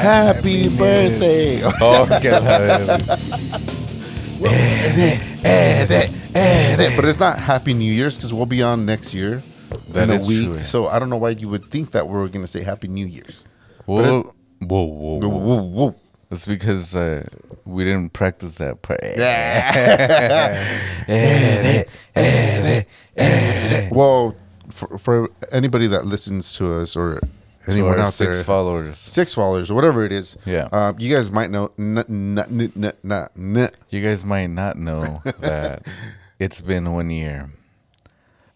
Happy birthday. Oh, que la verga. but it's not Happy New Year's because we'll be on next year That in a is week. true. So I don't know why you would think that we were going to say Happy New Year's. Whoa, whoa, whoa, Whoa, whoa. It's because uh, we didn't practice that part. Eh, eh, eh, well, for, for anybody that listens to us or anyone out six there, followers. six followers or whatever it is, Yeah. um, you guys might know. N- n- n- You guys might not know that it's been one year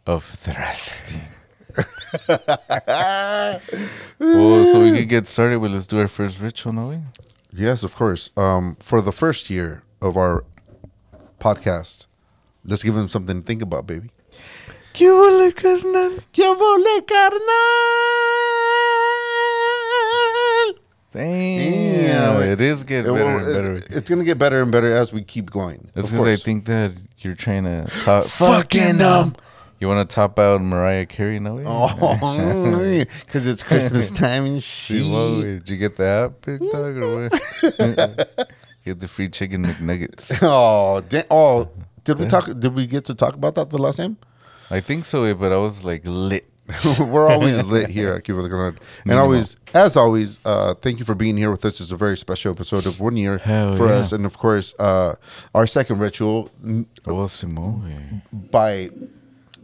of thrusting. well, so we could get started with let's do our first ritual, no way? Yes, of course. Um, for the first year of our podcast, let's give them something to think about, baby. ¿Qué vole, carnal? ¿Qué vole, carnal? Damn, it is getting It better will- and better. It's, it's gonna get better and better as we keep going. That's of because I course. think that you're trying to top. Fucking um. You want to top out Mariah Carey, no way? Oh, because it's Christmas time and shit. See, whoa, did you get the app, big dog, or what? get the free chicken McNuggets. Oh, da- oh, did we talk? Did we get to talk about that the last time? I think so, but I was like lit. We're always lit here at Cuba the Color. And always, as always, uh, thank you for being here with us. It's a very special episode of one year Hell for yeah. us. And of course, uh, our second ritual n- Oh, Simone. by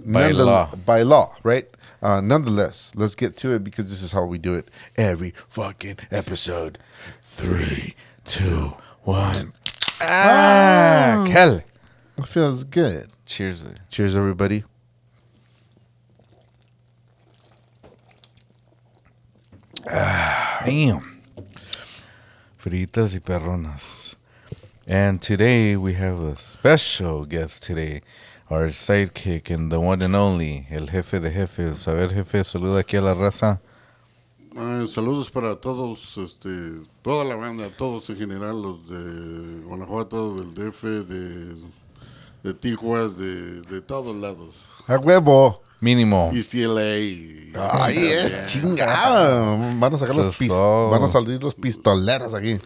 law. By law, right? Uh, nonetheless, let's get to it because this is how we do it every fucking episode. Three, two, one. Ah, Kel. It feels good. Cheers. güey. Cheers, everybody. Damn. Fritas y perronas. And today we have a special guest today. Our sidekick and the one and only, el jefe de jefes. A ver, jefe, saluda aquí a la raza. Ah, saludos para todos, este, toda la banda, todos en general, los de Guanajuato, del DF, de, de Tijuas, de, de todos lados. A huevo. Mínimo. East LA. Ay, es chingada. Van a sacar Eso los pis- todo. van a salir los pistoleros aquí.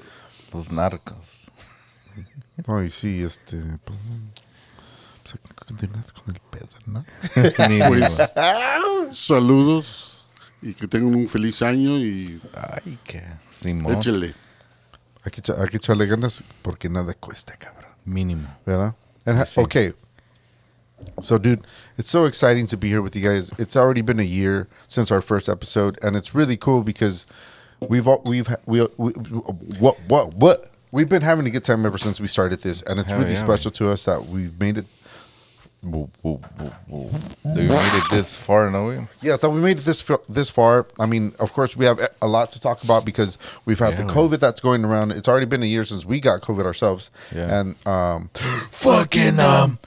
Los narcos. Ay, sí, este. Pues, pues hay que continuar con el pedo, ¿no? Pues, saludos y que tengan un feliz año y Ay, qué. Simón. échele. Hay que, echa- hay que echarle ganas porque nada cuesta, cabrón. Mínimo. ¿Verdad? And Sí. okay. So, dude, it's so exciting to be here with you guys. It's already been a year since our first episode, and it's really cool because we've all, we've we, we what what what we've been having a good time ever since we started this, and it's Hell really yeah, special to us that we've made it. Whoa, whoa, whoa, whoa. We made it this far, no way? Yes, that we made it this this far. I mean, of course, we have a lot to talk about because we've had the Yeah. COVID that's going around. It's already been a year since we got COVID ourselves, Yeah. and um, fucking um,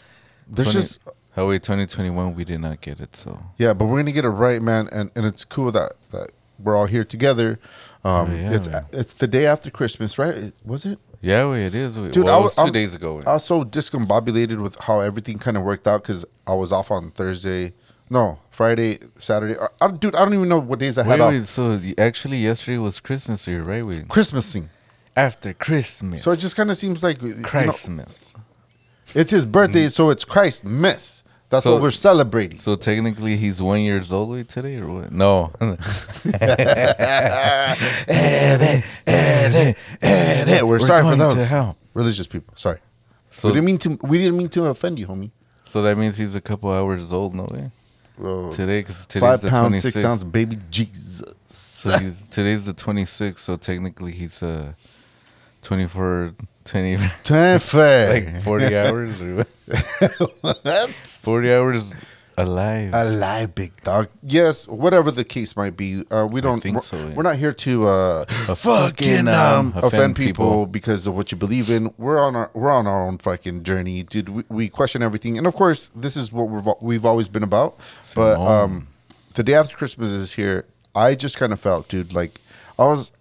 there's 20 just Oh, wait, 2021, we did not get it, so. yeah, but we're gonna get it right, man, and and it's cool that that we're all here together. Um, Oh, yeah, it's man. it's the day after Christmas, right? Was it? Yeah, wait, it is. Wait. Dude, well, I was- was 2 I'm- days ago. wait. I was so discombobulated with how everything kind of worked out because I was off on Thursday, no Friday, Saturday. I, I, dude, I don't even know what days I had Wait, off. so actually yesterday was Christmas, you're right? Wait. Christmasing. After Christmas. So it just kind of seems like you know, Christmas. It's his birthday, so it's Christ Miss. That's So- what we're celebrating. So technically he's one years old today or what? No. we're, sorry for going to those religious people. Sorry, so we didn't mean to. We didn't mean to offend you, homie. so that means he's a couple hours old, no way. Well, Today, because today's the pounds, 26th. ounce, baby Jesus. So he's, today's the 26th, so technically he's uh 24, 20, like 40 hours or what? 40 hours alive. Alive, big dog. Yes, whatever the case might be. Uh, we don't. think we're, so, yeah. we're not here to uh, fucking, um, offend, offend people, people. because of what you believe in. We're on our we're on our own fucking journey, dude. We, we question everything, and of course, this is what we've we've always been about. But um, the day after Christmas is here. I just kind of felt, dude, like I was,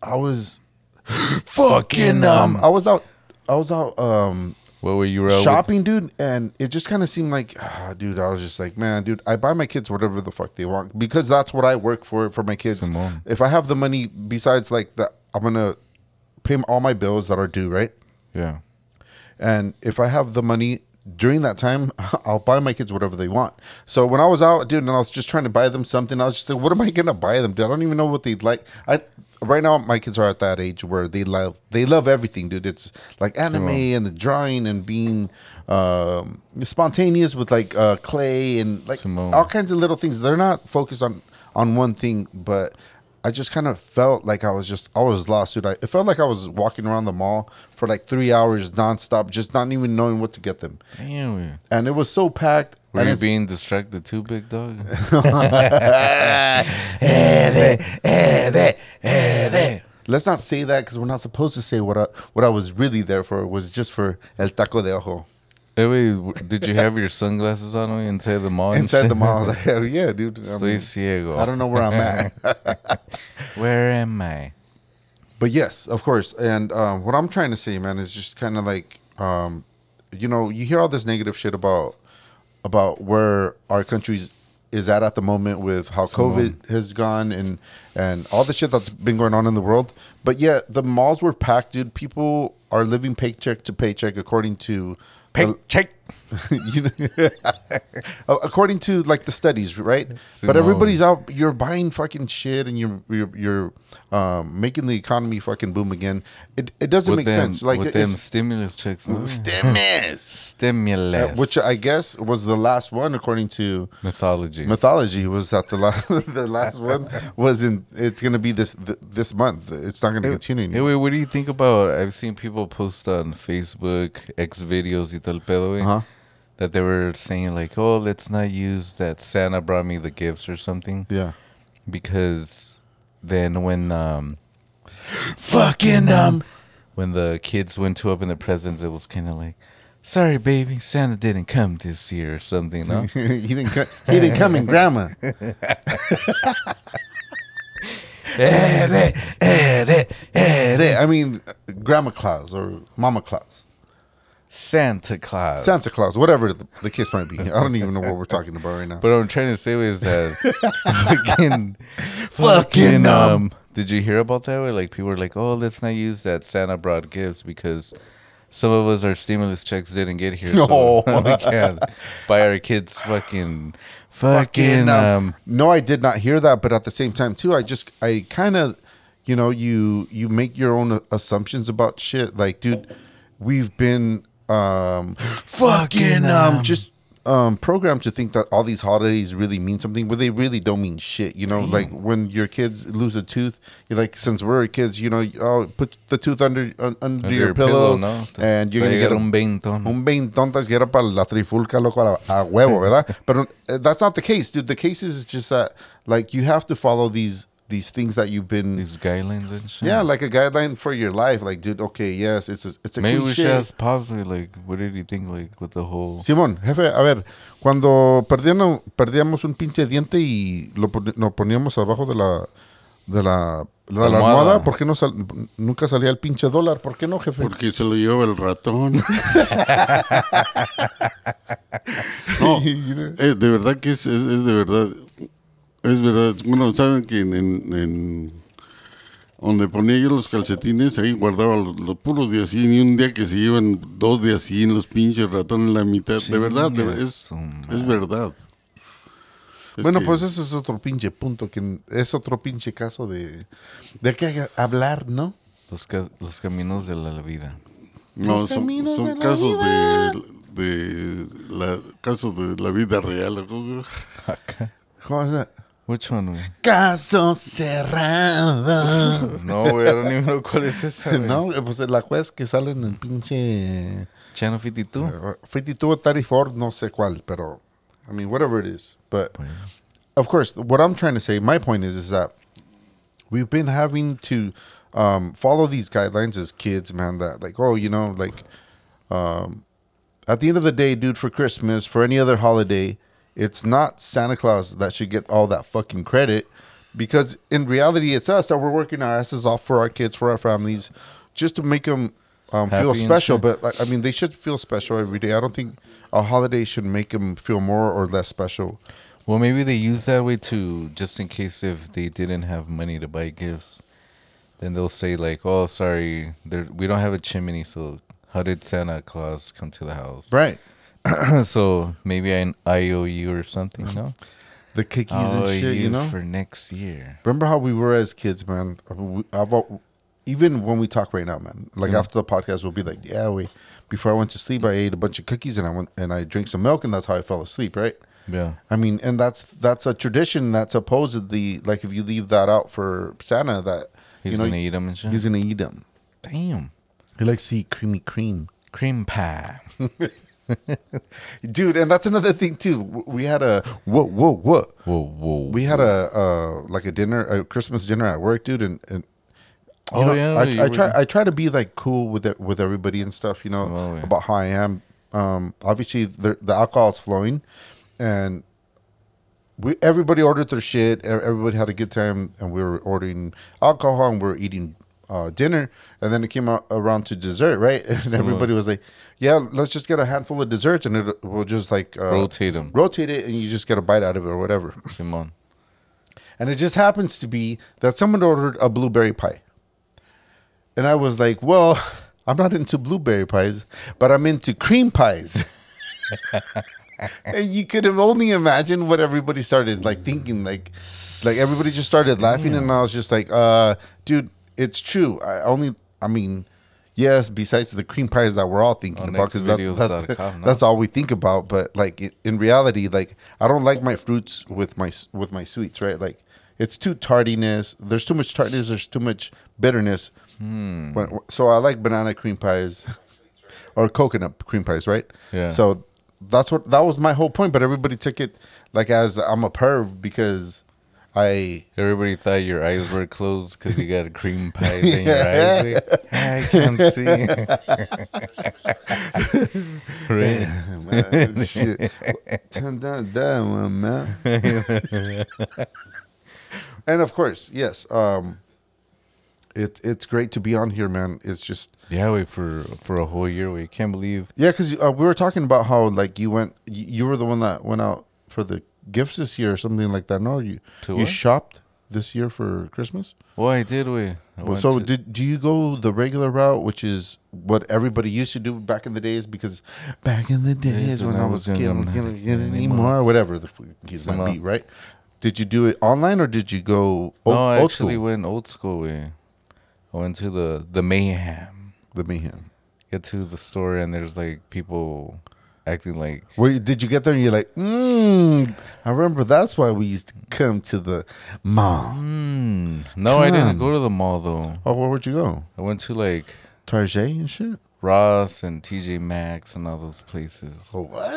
I was fucking um, I was out, I was out um what were you were out with- shopping, dude, and it just kind of seemed like, ah, dude, I was just like, man, dude, I buy my kids whatever the fuck they want because that's what I work for for my kids. Simone. If I have the money, besides like that, I'm gonna pay all my bills that are due, right? Yeah. And if I have the money during that time, I'll buy my kids whatever they want. So when I was out, dude, and I was just trying to buy them something, I was just like, what am I gonna buy them? Dude, I don't even know what they'd like. I right now my kids are at that age where they love they love everything, dude. It's like anime and the drawing and being um, spontaneous with like uh, clay and like Simone. all kinds of little things. They're not focused on on one thing, but I just kind of felt like I was just I was lost, dude. I, it felt like I was walking around the mall for like three hours nonstop, just not even knowing what to get them, Damn. and it was so packed. Were and you being distracted too, big dog? Let's not say that because we're not supposed to say what I what I was really there for. Was just for el taco de ojo Hey, wait, did you have your sunglasses on when you inside the mall? inside the mall. I was like, hell yeah, dude. I, Estoy mean, ciego. I don't know where I'm at. Where am I? But yes, of course. And um, what I'm trying to say, man, is just kind of like, um, you know, you hear all this negative shit about about where our country's is at at the moment with how COVID has gone and and all the shit that's been going on in the world. But yet the malls were packed, dude. People are living paycheck to paycheck according to the- Check. you know, according to like the studies, right? But everybody's out. You're buying fucking shit, and you're you're, you're um, making the economy fucking boom again. It it doesn't With make them, sense. Like with them stimulus checks. no? stimulus, Stimulus. Uh, which I guess was the last one according to mythology. mythology. Was that the last the last one was in? It's gonna be this th- this month. It's not gonna continue. Hey, wait, what do you think about? I've seen people post on Facebook, X videos y tal pedo, Uh-huh. That they were saying like, "Oh, let's not use that Santa brought me the gifts or something," Yeah. because then when um Fucking um. when the kids went to open the presents, it was kind of like, "Sorry, baby, Santa didn't come this year" or something. No, he didn't. Co- he didn't come in, grandma. Eh, eh, eh, I mean, uh, Grandma Claus or Mama Claus, Santa Claus. Santa Claus, whatever the, the case might be. I don't even know what we're talking about right now. But what I'm trying to say is that fucking, Fucking, um, um. Did you hear about that? Where like people were like, "Oh, let's not use that Santa brought gifts because some of us our stimulus checks didn't get here, No. so we can't buy our kids fucking, fucking, um, no, I did not hear that. But at the same time, too, I just I kind of, you know, you you make your own assumptions about shit. Like, dude, we've been um fucking um just um programmed to think that all these holidays really mean something, but they really don't mean shit. You know, like when your kids lose a tooth, you're like, since we're kids, you know, oh, put the tooth under un, under, your, pillow, ¿no? Te- and you're gonna get a, un veintón. un veintón te era para la trifulca, loco, a, a huevo, ¿verdad? But uh, that's not the case, dude. The case is just that, like, you have to follow these these things that you've been, These guidelines and shit. yeah, like a guideline for your life. Like, dude, okay, yes, it's a, it's a Maybe we cliche. should ask Pops, like, what did he think, like, with the whole? Simón, jefe, a ver, cuando perdíamos, perdíamos un pinche diente y lo, pon- lo poníamos abajo de la de la, de la Almohada. almohada, ¿por qué no sal- nunca salía el pinche dólar? ¿Por qué no, jefe? Porque se lo lleva el ratón. no, eh, de verdad que es, es, es de verdad. Es verdad. Bueno, saben que en, en- en donde ponía yo los calcetines, ahí guardaba los, los puros de así, y un día que se llevan dos de así en los pinches ratones en la mitad. De verdad, es, es verdad. Es bueno, que- pues ese es otro pinche punto, que es otro pinche caso de, de que hablar, ¿no? Los, ca- los caminos de la vida. No, Los son, son de la casos vida. de, de la, casos de la vida real. ¿o cómo se llama? Acá. ¿Cómo es that? Which one, güey? Caso cerrado. No, güey, I don't know cuál es esa, güey. no, pues la juez que sale en el pinche Channel 52. uh, 52 o 34, no sé cuál, pero I mean, whatever it is. But of course, what I'm trying to say, my point is, is that we've been having to um, follow these guidelines as kids, man. That like, oh, you know, like, um, at the end of the day, dude, for Christmas, for any other holiday, it's not Santa Claus that should get all that fucking credit, because in reality, it's us that we're working our asses off for our kids, for our families, just to make them um, feel special. But like, I mean, they should feel special every day. I don't think a holiday should make them feel more or less special. Well, maybe they use that way too, just in case if they didn't have money to buy gifts, then they'll say like, "Oh, sorry, there we don't have a chimney, so how did Santa Claus come to the house?" Right. so maybe I I owe you or something, no? The cookies and shit, you know. for next year. Remember how we were as kids, man? I mean, we- I've, even when we talk right now, man. Like So- after the podcast, we'll be like, "Yeah, we." Before I went to sleep, I ate a bunch of cookies and I went and I drank some milk, and that's how I fell asleep. Right. Yeah. I mean, and that's that's a tradition that supposedly, like, if you leave that out for Santa, that He's you know gonna eat them and shit. he's gonna eat them. Damn. He likes to eat creamy cream, Cream pie. dude. And that's another thing too. We had a whoa whoa whoa. Whoa, whoa. We had a uh, like a dinner, a Christmas dinner at work, dude, and. and Oh, know, yeah, I, I try. I try to be like cool with it, with everybody and stuff. You know So, yeah. about how I am. Um, obviously, the the alcohol is flowing, and we everybody ordered their shit. Everybody had a good time, and we were ordering alcohol and we were eating uh, dinner. And then it came out around to dessert, right? And everybody was like, "Yeah, let's just get a handful of desserts, and it will just like uh, Rotate them. rotate it, and you just get a bite out of it or whatever." Simon. And it just happens to be that someone ordered a blueberry pie. And I was like, well, I'm not into blueberry pies, but I'm into cream pies. and you could have only imagine what everybody started like thinking like like everybody just started laughing and I was just like, uh, dude, it's true. I only I mean, yes, besides the cream pies that we're all thinking On about because that's, that's, no? that's all we think about. But like in, in reality, like I don't like my fruits with my with my sweets, right? Like it's too tardiness. There's too much tardiness. There's too much bitterness. Hmm. When- so I like banana cream pies or coconut cream pies, right? Yeah. So that's what that was my whole point. But everybody took it like as I'm a perv because I Everybody thought your eyes were closed because you got a cream pie in your eyes. I can't see. right. man, shit. Turn down that one, man. and of course, yes, um, it it's great to be on here, man. It's just Yeah, wait for for a whole year. We can't believe. yeah, because uh, we were talking about how like you went, you, you were the one that went out for the gifts this year or something like that. No, you To you what? shopped this year for Christmas. I did. We. So to- did do you go the regular route, which is what everybody used to do back in the days? Because back in the days when I was young, getting, I'm not getting, getting getting anymore. whatever the he's Some, might be, right? Did you do it online or did you go old, no, I old actually school? went old school way. I went to the the mayhem. The mayhem. Get to the store and there's like people acting like Where did you get there and you're like, mm, I remember that's why we used to come to the mall. Hmm. No, I didn't go to the mall though. Oh, where would you go? I went to like Target and shit. Ross and TJ Maxx and all those places. What?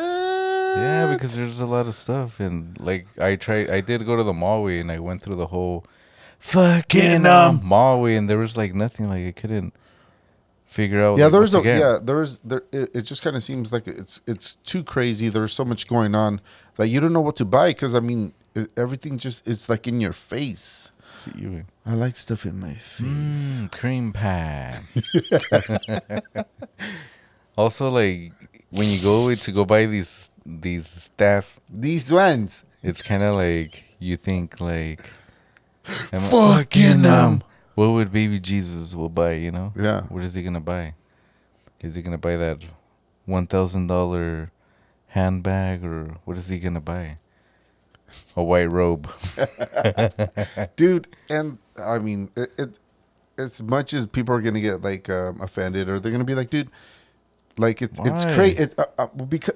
Yeah, because there's a lot of stuff and like I tried I did go to the mall way and I went through the whole fucking um, mall way and there was like nothing like I couldn't figure out yeah, like, there's a get. yeah, there's there. It, it just kind of seems like it's it's too crazy. There's so much going on that you don't know what to buy because I mean it, everything just it's like in your face. See you. I like stuff in my face. Mm, cream pie. also, like when you go to go buy these these stuff, These ones, it's kind of like you think like, Fucking, um, what would baby Jesus will buy? You know? Yeah. What is he gonna buy? Is he gonna buy that one thousand dollar handbag or what is he gonna buy? A white robe. dude. And I mean it. it as much as people are gonna get like um, offended, or they're gonna be like, dude, like it's it's crazy. It, uh, uh, because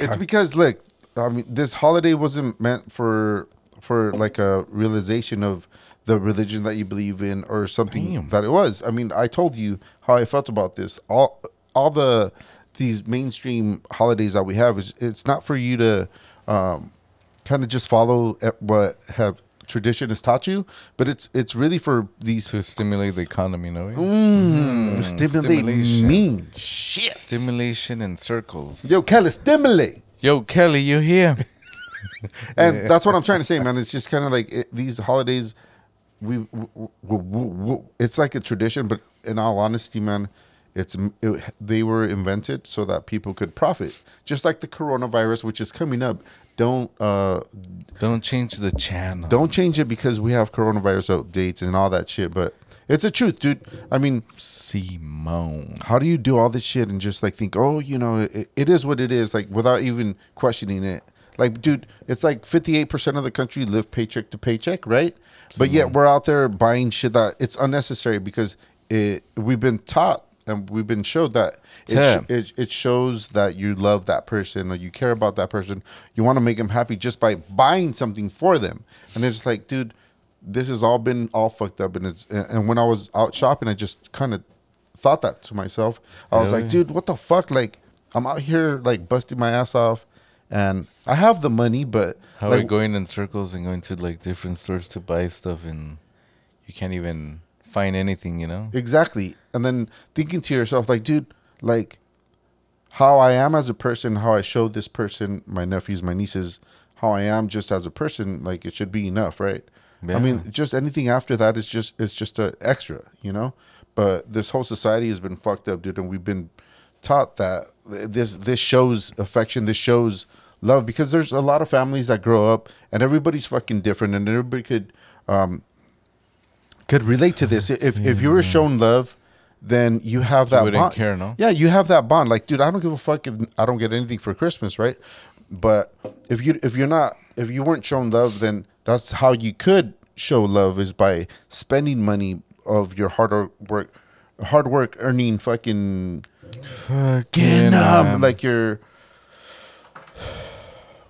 it's because look, I mean, this holiday wasn't meant for for like a realization of the religion that you believe in or something Damn. that it was. I mean, I told you how I felt about this. All all the these mainstream holidays that we have is it's not for you to um, kind of just follow what have tradition has taught you, but it's it's really for these to stimulate the economy, no? way? mm, stimulate stimulation. me shit. Stimulation in circles. Yo, Kelly, stimulate. Yo, Kelly, you here? and that's what I'm trying to say, man. It's just kind of like it, these holidays. We, w w w w it's like a tradition, but in all honesty, man, it's it, they were invented so that people could profit. Just like the coronavirus, which is coming up don't uh Don't change the channel. don't change it because we have coronavirus updates and all that shit. But it's a truth, dude. I mean, Simone. how do you do all this shit and just like think, oh, you know, it, it is what it is, like without even questioning it? Like, dude, it's like 58% of the country live paycheck to paycheck, right? But yet we're out there buying shit that it's unnecessary because it we've been taught and we've been showed that it, sh- it, it shows that you love that person or you care about that person. You want to make them happy just by buying something for them. And it's like, dude, this has all been all fucked up. And it's and and when I was out shopping, I just kind of thought that to myself. I was like, dude, what the fuck? Like, I'm out here like busting my ass off, and I have the money, but How like, we're going in circles and going to like different stores to buy stuff and you can't even find anything, you know? Exactly. And then thinking to yourself, like, dude, like how I am as a person, how I show this person, my nephews, my nieces, how I am just as a person, like it should be enough, right? I mean, just anything after that is just it's just a extra, you know? But this whole society has been fucked up, dude, and we've been taught that this this shows affection, this shows love because there's a lot of families that grow up and everybody's fucking different and everybody could um could relate to this. If if you were shown love, then you have that wouldn't bond. care, no? Yeah, you have that bond. Like, dude, I don't give a fuck if I don't get anything for Christmas, right? But if you if you're not if you weren't shown love, then that's how you could show love is by spending money of your hard work, hard work earning fucking Fucking um, like your.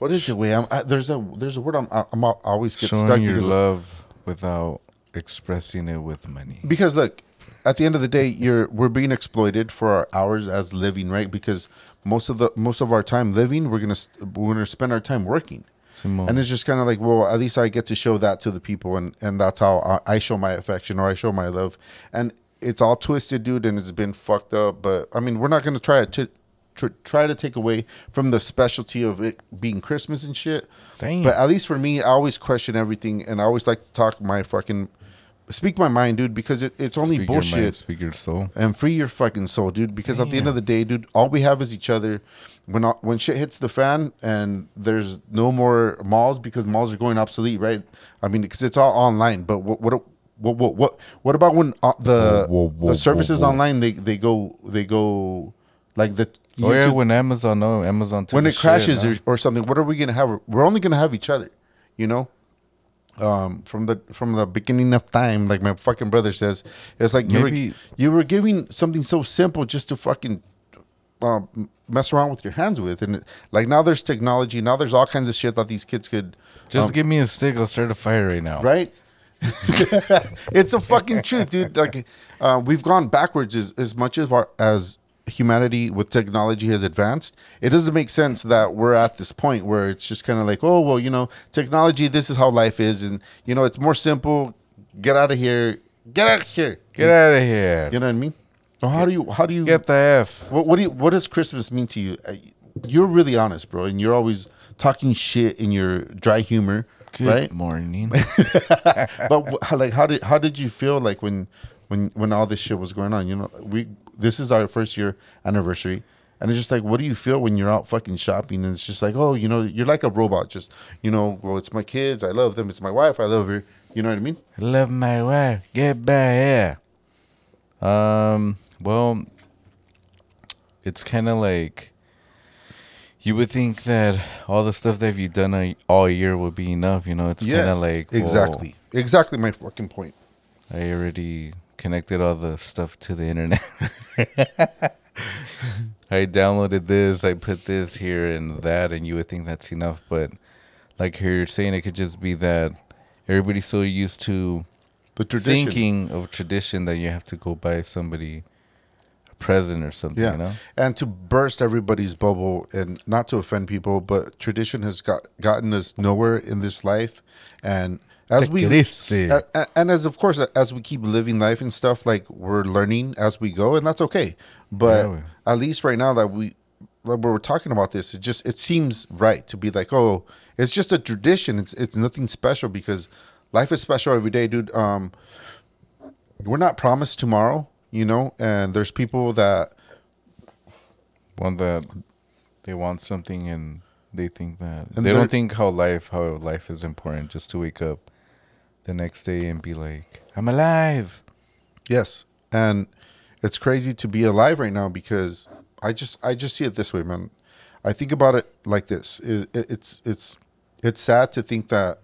What is it? Way I'm I, there's a there's a word I'm I'm I always get showing stuck your because love without expressing it with money. because look at the end of the day you're we're being exploited for our hours as living right because most of the most of our time living we're gonna we're gonna spend our time working Simone. and it's just kind of like well at least i get to show that to the people and and that's how I, I show my affection or i show my love and it's all twisted dude and it's been fucked up but i mean we're not gonna try to tr- try to take away from the specialty of it being christmas and shit Damn. but at least for me i always question everything and i always like to talk my fucking speak my mind dude because it, it's only Speak your bullshit mind, speak your soul. and free your fucking soul, dude. Because at the end of the day, dude, all we have is each other. When when shit hits the fan and there's no more malls because malls are going obsolete, right? I mean, because it's all online. But what what what what what, what about when uh, the Whoa, whoa, the services whoa, whoa. online they they go they go like the Oh yeah, when Amazon, no, Amazon. when it crashes shit, or, or something, what are we gonna have? We're only gonna have each other, you know. Um, from the from the beginning of time, like my fucking brother says, it's like you were Maybe- you were giving something so simple just to fucking um, mess around with your hands with, and like now there's technology, now there's all kinds of shit that these kids could, Just um, give me a stick. I'll start a fire right now. right? it's a fucking truth, dude. Like uh, we've gone backwards as as much as our as humanity with technology has advanced. It doesn't make sense that we're at this point where it's just kind of like, oh well, you know, technology. This is how life is, and you know, it's more simple. Get out of here. Get out of here. Get out of here. You know what I mean? So how do you how do you Get the f. what what do you what does Christmas mean to you? Uh, You're really honest, bro, and you're always talking shit in your dry humor, Good right? morning. but like how did how did you feel like when when when all this shit was going on? You know, we this is our first year anniversary, and it's just like, what do you feel when you're out fucking shopping? And it's just like, oh, you know, you're like a robot. Just you know, well, it's my kids, I love them. It's my wife, I love her. You know what I mean? I love my wife. Get back here. Um. Well, it's kind of like you would think that all the stuff that you've done all year would be enough. You know, it's kind of like exactly, exactly my fucking point. I already connected all the stuff to the internet. I downloaded this, I put this here and that, and you would think that's enough. But like you're saying, it could just be that everybody's so used to The tradition. thinking of tradition that you have to go buy somebody a present or something, Yeah, you know? and to burst everybody's bubble, and not to offend people, but tradition has got gotten us nowhere in this life, and as we Crece. a- and as of course as we keep living life and stuff, like we're learning as we go, and that's okay. But Yeah, at least right now that we that we're talking about this, it just it seems right to be like, oh, it's just a tradition. It's it's nothing special because life is special every day, dude. Um, we're not promised tomorrow, you know, and there's people that One that they want something and They think that And they don't think how life how life is important just to wake up the next day and be like, I'm alive. Yes, and it's crazy to be alive right now because I just I just see it this way, man. I think about it like this: it, it- it's it's it's sad to think that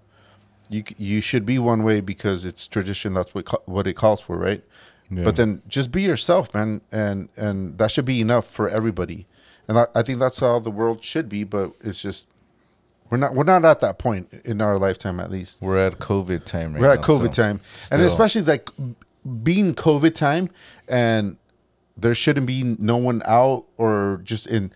you you should be one way because it's tradition. That's what what it calls for, right? Yeah. But then just be yourself, man, and and that should be enough for everybody. And I, I think that's how the world should be. But it's just we're not we're not at that point in our lifetime, at least. We're at COVID time right We're now. at COVID so time, and especially like being COVID time, and there shouldn't be no one out or just in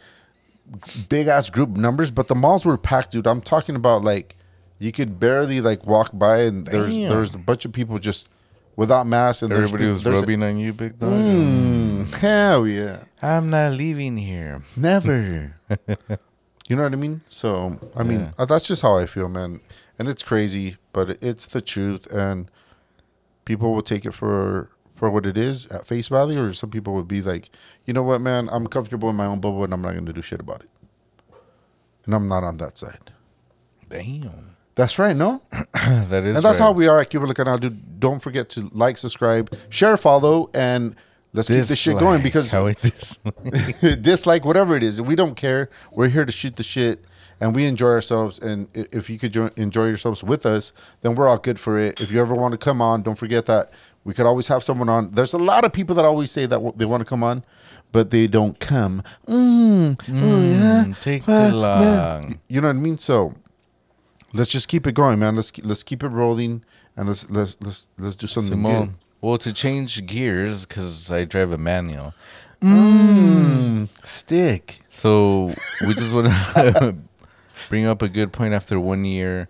big ass group numbers. But the malls were packed, dude. I'm talking about like you could barely like walk by, and there's Damn. there's a bunch of people just without masks, and everybody was there's a- rubbing on you, big dog. Mm, hell yeah, I'm not leaving here. never. you know what I mean? So I mean Yeah. uh, that's just how I feel, man. And it's crazy, but it's the truth, and people will take it for for what it is at face value, or some people would be like, you know what, man, I'm comfortable in my own bubble, and I'm not going to do shit about it. And I'm not on that side. Damn. That's right, no? that is and that's right. how we are at Cuba Canal, dude. Don't forget to like, subscribe, share, follow, and let's keep this shit going because how it dislike. dislike whatever it is. We don't care. We're here to shoot the shit and we enjoy ourselves. And if you could jo- enjoy yourselves with us then we're all good for it. If you ever want to come on don't forget that we could always have someone on. There's a lot of people that always say that w- they want to come on but they don't come. Mm, yeah Mm, take uh, too yeah. long. you know what i mean? So let's just keep it going man. Let's keep, let's keep it rolling and let's let's let's let's do something good. Simone. Well, to change gears, because I drive a manual. mm, stick So we just want to bring up a good point after one year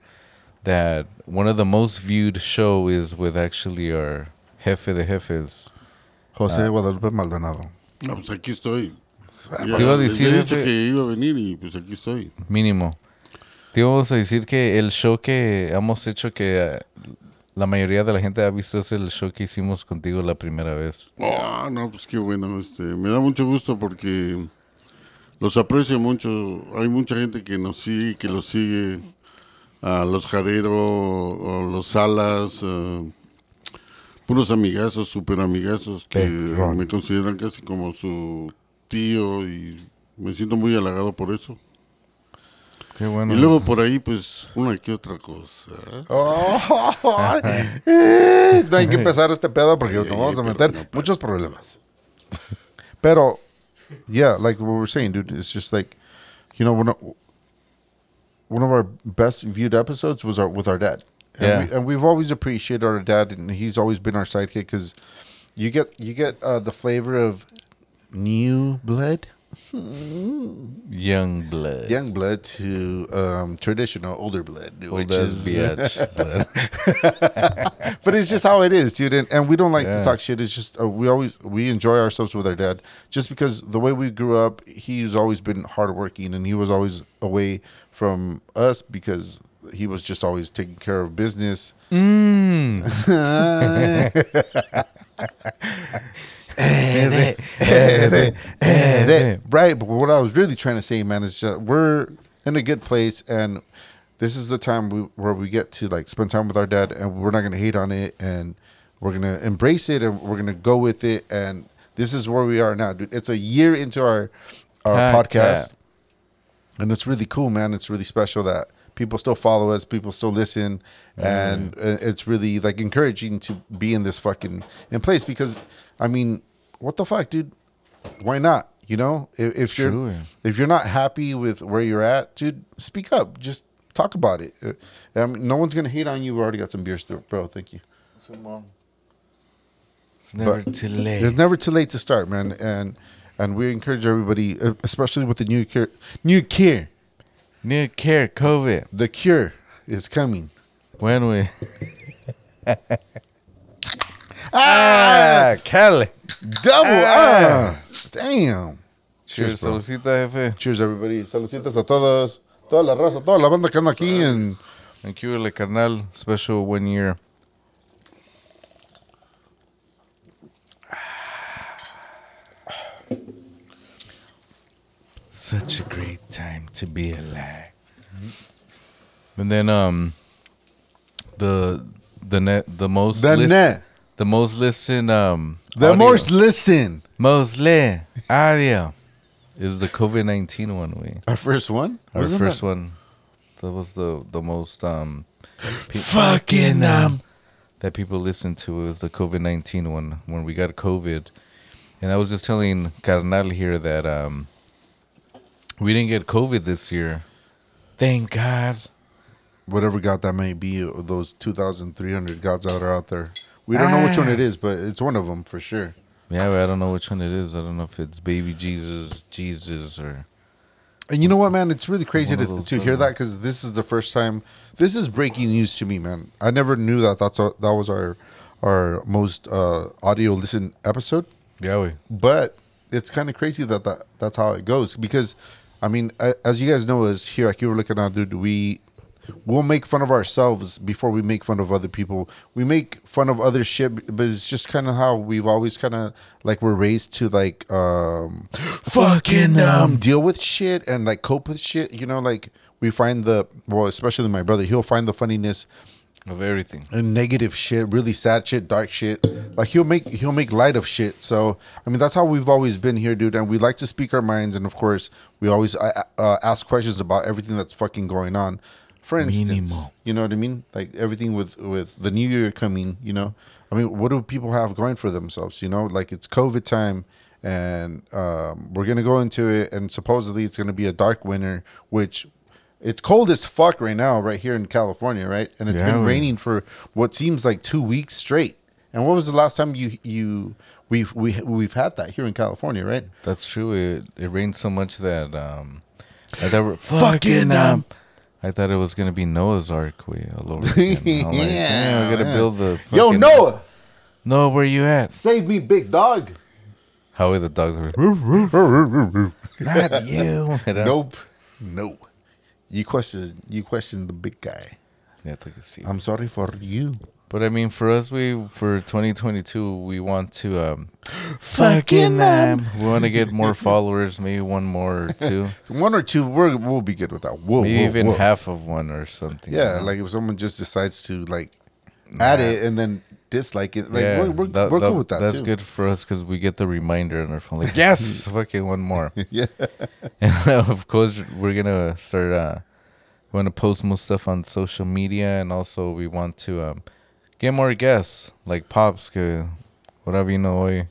that one of the most viewed show is with actually our jefe de jefes. jose guadalupe maldonado No, pues aquí estoy. Te iba a decir, he dicho jefe- que iba a venir y pues aquí estoy. Mínimo. Te íbamos a decir que el show que hemos hecho que la mayoría de la gente ha visto es el show que hicimos contigo la primera vez. Ah, no, pues qué bueno. Este, me da mucho gusto porque los aprecio mucho. Hay mucha gente que nos sigue, que los sigue. A los Jarero, o los Salas, puros amigazos, super amigazos que Perrón. me consideran casi como su tío y me siento muy halagado por eso. Qué bueno. Y luego por ahí, pues, una que otra cosa. Oh, eh, no hay que empezar este pedo porque nos vamos a meter no, muchos problemas. Pero, yeah, like what we're saying, dude, it's just like, you know, one of, one of our best viewed episodes was our with our dad. And, Yeah. we, and we've always appreciated our dad, and he's always been our sidekick because you get you get uh, the flavor of new blood, Young blood. young blood to um, traditional older blood, which is blood. but it's just how it is, dude. And, and we don't like Yeah. to talk shit. It's just uh, we always we enjoy ourselves with our dad, just because the way we grew up, he's always been hardworking, and he was always away from us because he was just always taking care of business. Mm. right, but what I was really trying to say, man, is that we're in a good place, and this is the time we, where we get to like spend time with our dad, and we're not gonna hate on it, and we're gonna embrace it, and we're gonna go with it, and this is where we are now, dude. It's a year into our our podcast, yeah. and it's really cool, man. It's really special that people still follow us, people still listen, and uh, it's really like encouraging to be in this fucking in place because, I mean, what the fuck, dude? Why not? You know, if, if you're True. if you're not happy with where you're at, dude, speak up. Just talk about it. Uh, I mean, no one's gonna hate on you. We already got some beers, there, bro. Thank you. It's never But too late. It's never too late to start, man. And and we encourage everybody, uh, especially with the new cure, new cure. New care, COVID. The cure is coming. When we. Ah, Cali. Double. Ah, damn. Cheers, bro. saludcita, jefe. Cheers, everybody. Saludcitas a todos, toda la raza, toda la banda que anda aquí en. Thank you, Le Carnal. Special one year. Such a great time to be alive. And then um, the the net the most The lis- net. The most listened um The audio- most listen. most li audio is the COVID nineteen one. We Our first one. our Wasn't first that- one. That was the the most um pe- Fucking um. that people listened to was the COVID nineteen one when we got COVID, and I was just telling Carnal here that um we didn't get COVID this year. Thank God. Whatever god that may be, those two thousand three hundred gods that are out there. We don't know which one Ah. it is, but it's one of them for sure. Yeah, but I don't know which one it is. I don't know if it's baby Jesus, Jesus, or And you know what, man? It's really crazy to, to hear that because this is the first time. This is breaking news to me, man. I never knew that. That's a, that was our our most uh, audio listen episode. Yahweh. But it's kind of crazy that, that that's how it goes because, I mean, a- as you guys know, as here at Cuba Looking Out, dude, we we'll make fun of ourselves before we make fun of other people. We make fun of other shit, but it's just kind of how we've always kind of like we're raised to like um fucking um deal with shit and like cope with shit. You know, like we find the well, especially my brother, he'll find the funniness Of everything. and negative shit, really sad shit, dark shit. Like he'll make he'll make light of shit. So I mean that's how we've always been here, dude. And we like to speak our minds, and of course we always uh, uh, ask questions about everything that's fucking going on. For instance, you know what I mean? Like everything with with the new year coming. You know, I mean, what do people have going for themselves? You know, like it's COVID time. And um, we're gonna go into it, and supposedly it's gonna be a dark winter, which it's cold as fuck right now, right here in California, right? And it's Yeah, been raining for what seems like two weeks straight. And what was the last time you you we've we we've had that here in California, right? That's true. It it rained so much that um that Fucking, um, I thought it was gonna be Noah's Ark way all over again. I'm like, damn, I gotta man. build the Yo, fucking- Noah, Noah, where you at? save me, big dog. How are the dogs? Were, Not you. Uh, nope, no. You question you question the big guy. Yeah, see. I'm sorry for you. But I mean, for us, we for 2022, we want to um, Fucking, um, we want to get more followers, maybe one more or two, One or two, we're, we'll be good with that. Whoa, maybe whoa, even whoa. half of one or something. you Yeah, know? like if someone just decides to like add it and then dislike it, like yeah, we're, we're, that- we're that- cool with that That's too. good for us because we get the reminder on our phone, like yes, fucking one more. Yeah. And of course, we're gonna start. Uh, we want to post more stuff on social media, and also we want to um, get more guests, like Pops, que ahora vino hoy.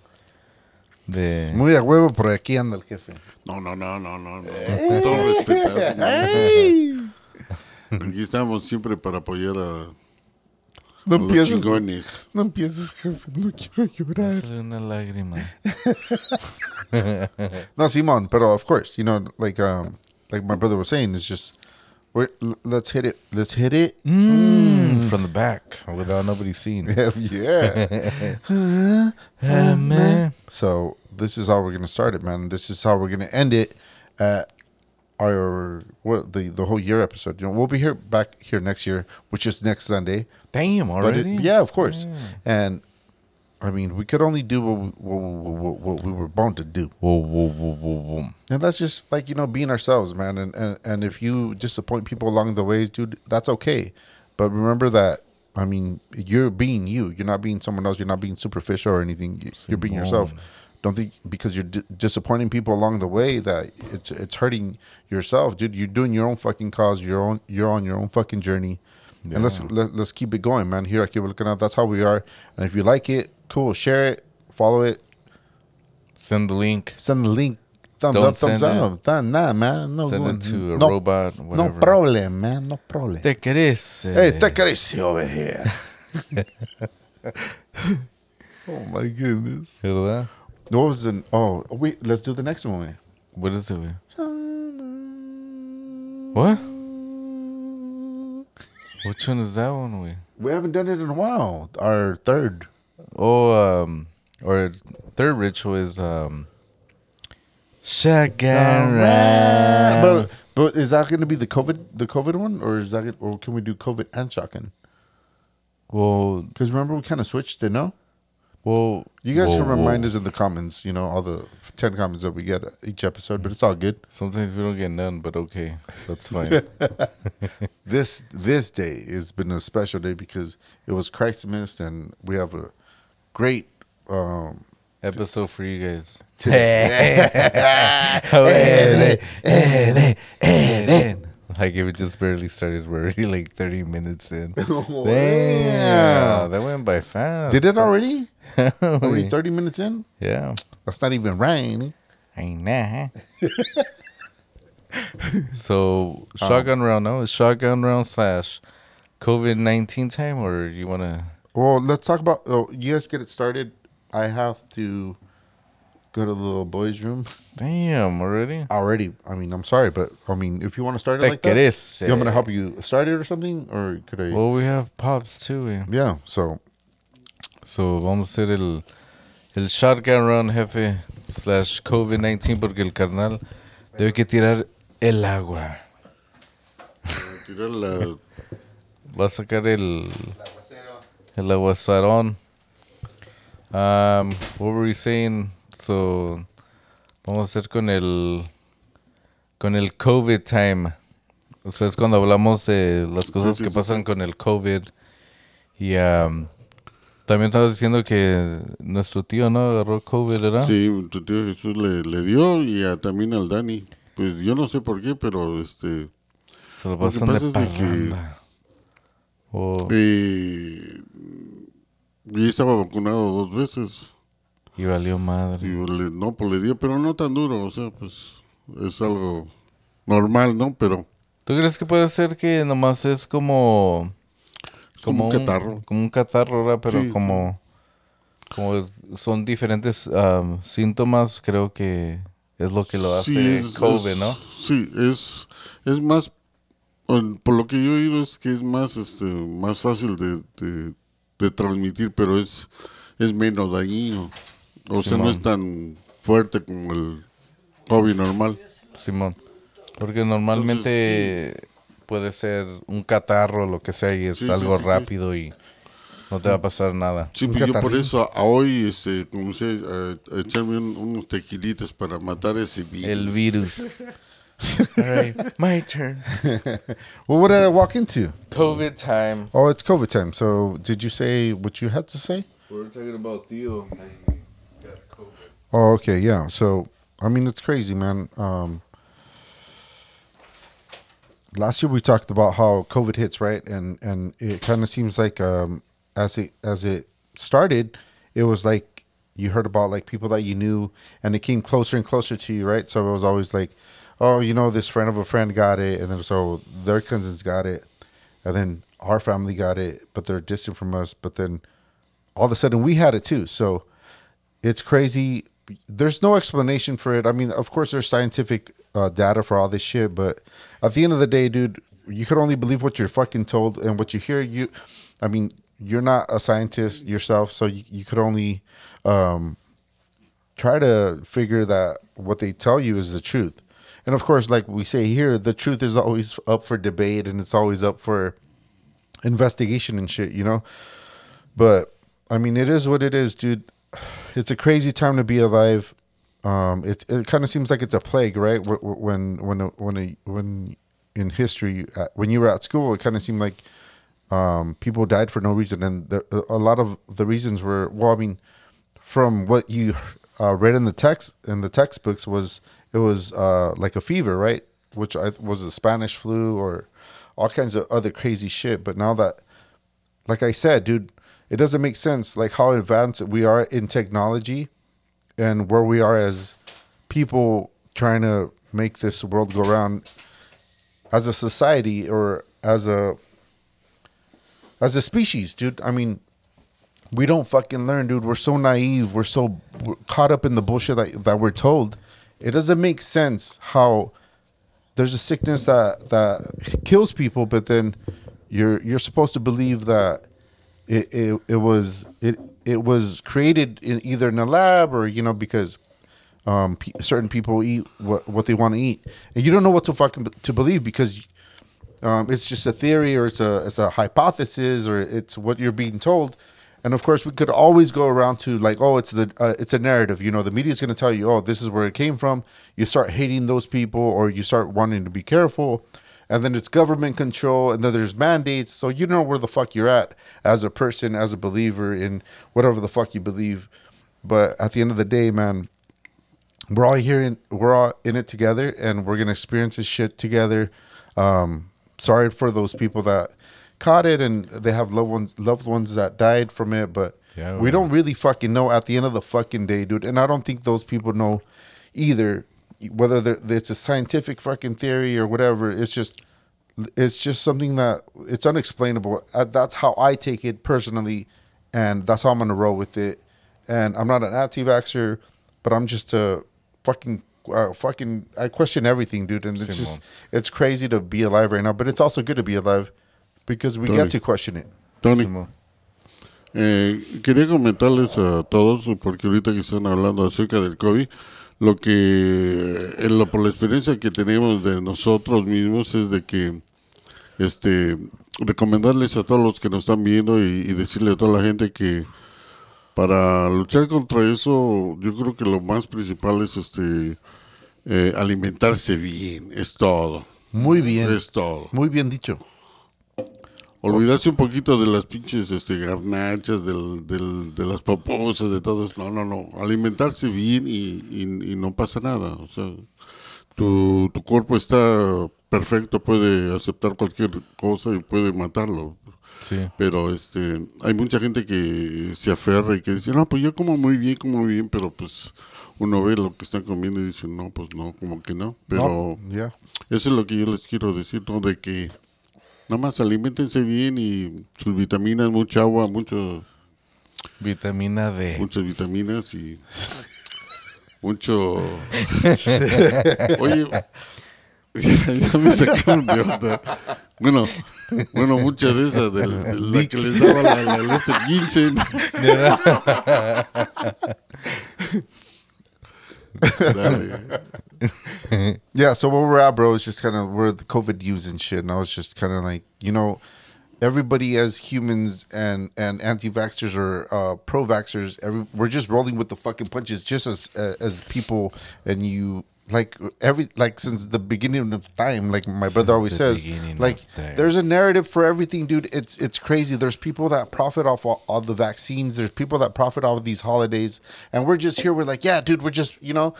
De Muy a huevo por aquí anda el jefe. No, no, no, no, no. no. Todo respetado. Aquí estamos siempre para apoyar a, No a los chingones. no empieces, jefe. No quiero llorar. Sale una lágrima. No, Simon, pero of course, you know, like um, like my brother was saying, it's just we're let's hit it, let's hit it. Mm, from the back without nobody seeing. It. Yeah. Ah, man. so this is how we're gonna start it, man. This is how we're gonna end it at our what the the whole year episode. You know, we'll be here back here next year, which is next Sunday. Damn, But already? it, yeah, of course. And I mean, we could only do what we, what, what, we were born to do. Whoa, whoa, whoa, whoa, whoa. And that's just like, you know, being ourselves, man. And, and, and if you disappoint people along the ways, dude, that's okay. But remember that, I mean, you're being you. You're not being someone else. You're not being superficial or anything. You- You're being yourself. Don't think because you're di- disappointing people along the way that it's it's hurting yourself, dude. You're doing your own fucking cause. You're on you're on your own fucking journey. And let's let, let's keep it going, man. Here at Keep Looking Out, that's how we are. And if you like it, cool. Share it, follow it, Send the link. send the link. Thumbs Don't up, thumbs up. Nah, nah, man. No, Send it to a no, robot, No problem, man. No problem. Te querés. Hey, te acaricio over here. oh my goodness. ¿Verdad? What was the? Oh, wait. Let's do the next one. Wait. What is it? What? Which one is that one? We We haven't done it in a while. Our third. oh um or third ritual is um shotgun round. But but is that going to be the COVID the COVID one or is that or can we do COVID and shotgun? well, Because remember we kind of switched it, no? Well, You guys can remind us in the comments, you know, all the 10 comments that we get each episode, but it's all good. Sometimes we don't get none, but okay, that's fine. This this day has been a special day because it was Christmas and we have a great um Episode for you guys. Like if it just barely started, we're already like thirty minutes in. Damn, that went by fast. Did it already? Already yeah. 30 minutes in? That's not even rain. I know. so shotgun round, no, it's shotgun round slash COVID nineteen time, or you wanna? Well, let's talk about. Oh, you guys get it started. I have to go to the little boys' room Damn, already. already. I mean, I'm sorry, but I mean, if you want to start it Te like that, querés, you want me to eh. help you start it or something, or could I? Well, we have pops too. Eh? yeah. So So vamos a hacer el, el shotgun round, jefe, slash COVID-19, porque el carnal debe que tirar el agua. Tirar la. Va a sacar el, el aguazarón. Um, what were we saying? So, vamos a hacer con el, con el COVID time. O sea, es cuando hablamos de las cosas sí, que sí, pasan con el COVID. Y um, también estabas diciendo que nuestro tío, ¿no? Agarró COVID, ¿verdad? Sí, tu tío Jesús le, le dio y a- también al Dani. Pues yo no sé por qué, pero este. Se lo Lo que pasan de es de que- parranda. O- eh, y estaba vacunado dos veces. y valió madre. Y le- no, pues le dio, pero no tan duro. O sea, pues es algo normal, ¿no? Pero ¿Tú crees que puede ser que nomás es como... como un catarro. Como un catarro, ¿verdad? Pero Sí. como... Como son diferentes am, síntomas, creo que es lo que lo hace Sí, es- COVID, es- ¿no? Sí, es, es más, por lo que yo he oído es que es más, este, más fácil de, de, de transmitir, pero es, es menos dañino. O sea, no es tan fuerte como el COVID normal. Simón. Porque normalmente puede ser un catarro, lo que sea, y es Sí, sí, algo sí, sí. rápido y no te va a pasar nada. Sí, pues yo por eso a, a hoy este, comencé a, a echarme un- unos tequilitas para matar ese virus. El virus. All right, my turn. well, what did I walk into? COVID time. Oh, it's COVID time. So, did you say what you had to say? We're talking about Theo. Oh, okay, yeah. So, I mean, it's crazy, man. Um, last year we talked about how COVID hits, right? And and it kind of seems like um, as it as it started, it was like you heard about like people that you knew, and it came closer and closer to you, right? So it was always like, oh, you know, this friend of a friend got it, and then so their cousins got it, and then our family got it, but they're distant from us. But then all of a sudden we had it too. So it's crazy. There's no explanation for it. I mean, of course, there's scientific uh, data for all this shit, but at the end of the day, dude, you could only believe what you're fucking told and what you hear. You, I mean, you're not a scientist yourself, so you, you could only um, try to figure that what they tell you is the truth. And of course, like we say here, the truth is always up for debate and it's always up for investigation and shit, you know? But I mean, it is what it is, dude. It's a crazy time to be alive. Um, it it kind of seems like it's a plague, right? Wh- wh- When when when a, when in history, uh, when you were at school, it kind of seemed like um, people died for no reason, and there, a lot of the reasons were well. I mean, from what you uh, read in the text in the textbooks was it was uh, like a fever, right? Which I, was the Spanish flu or all kinds of other crazy shit. But now that like I said, dude, it doesn't make sense like how advanced we are in technology and where we are as people trying to make this world go around as a society or as a as a species, dude. I mean, we don't fucking learn, dude. We're so naive. We're so we're caught up in the bullshit that, that we're told. It doesn't make sense how there's a sickness that that kills people, but then you're you're supposed to believe that it it, it was it it was created in either in a lab or you know because um pe- certain people eat what what they want to eat and you don't know what to fucking b- to believe because um it's just a theory or it's a it's a hypothesis or it's what you're being told And of course, we could always go around to like, oh, it's the uh, it's a narrative. You know, the media is going to tell you, oh, this is where it came from. You start hating those people, or you start wanting to be careful, and then it's government control, and then there's mandates. So you know where the fuck you're at as a person, as a believer in whatever the fuck you believe. But at the end of the day, man, we're all here in we're all in it together and we're gonna experience this shit together um sorry for those people that caught it and they have loved ones loved ones that died from it but Yeah, we well. don't really fucking know at the end of the fucking day dude and i don't think those people know either whether it's a scientific fucking theory or whatever it's just it's just something that it's unexplainable. Uh, that's how i take it personally and that's how i'm gonna roll with it. And i'm not an anti-vaxxer but i'm just a fucking uh, fucking i question everything dude and it's just it's crazy to be alive right now but it's also good to be alive because we Tony. get to question it. Tony, eh, quería comentarles a todos, porque ahorita que están hablando acerca del COVID, lo que, en lo, por la experiencia que tenemos de nosotros mismos es de que, este, recomendarles a todos los que nos están viendo y, y decirle a toda la gente que para luchar contra eso, yo creo que lo más principal es, este, eh, alimentarse bien, es todo, muy bien. Es todo. muy bien dicho Olvidarse un poquito de las pinches este, garnachas, del, del, de las poposas, de todo eso. No, no, no. Alimentarse bien y, y, y no pasa nada. O sea, tu, tu cuerpo está perfecto, puede aceptar cualquier cosa y puede matarlo. Sí. Pero este, hay mucha gente que se aferra y que dice, no, pues yo como muy bien, como muy bien, pero pues uno ve lo que están comiendo y dice, no, pues no, como que no. Pero No, eso es lo que yo les quiero decir, ¿no? De que nada más alimentense bien y sus vitaminas, mucha agua, mucho, Vitamina D. muchas vitaminas y mucho... Oye, ya, me sacaron de onda. Bueno, bueno, muchas de esas, del- de la que les daba la, la, la este ginseng. Dale. Yeah, so where we're at, bro, is just kind of where the COVID news and shit. And I was just kind of like, you know, everybody as humans and and anti-vaxxers or uh, pro-vaxxers, every, we're just rolling with the fucking punches, just as uh, as people. And you like every like since the beginning of time, like my Since brother always says, like there's a narrative for everything, dude. It's it's crazy. There's people that profit off all, all the vaccines. There's people that profit off of these holidays, and we're just here. We're like, yeah, dude, we're just you know.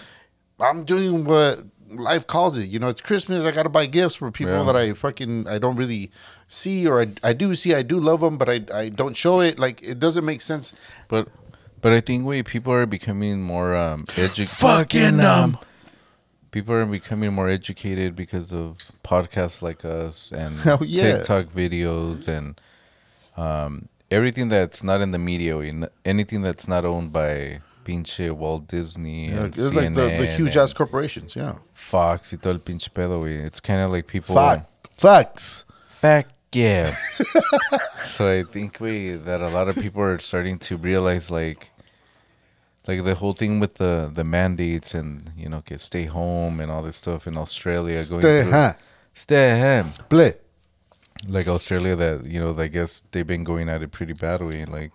I'm doing what life calls it. You know, it's Christmas. I got to buy gifts for people Yeah. that I fucking I don't really see or I, I do see. I do love them, but I I don't show it. Like it doesn't make sense. But but I think way people are becoming more um educated. Fucking, um, People are becoming more educated because of podcasts like us and Hell yeah. TikTok videos and um everything that's not in the media, in- anything that's not owned by pinche Walt Disney Yeah, it's like the, the CNN huge ass corporations. Yeah, Fox y todo el pinche pedo, güey. It's kind of like people fuck, facts. Fuck yeah. so I think we that a lot of people are starting to realize like like the whole thing with the the mandates and you know get stay home and all this stuff in Australia going Stay through huh, stay home play. like Australia that you know I guess they've been going at it pretty badly like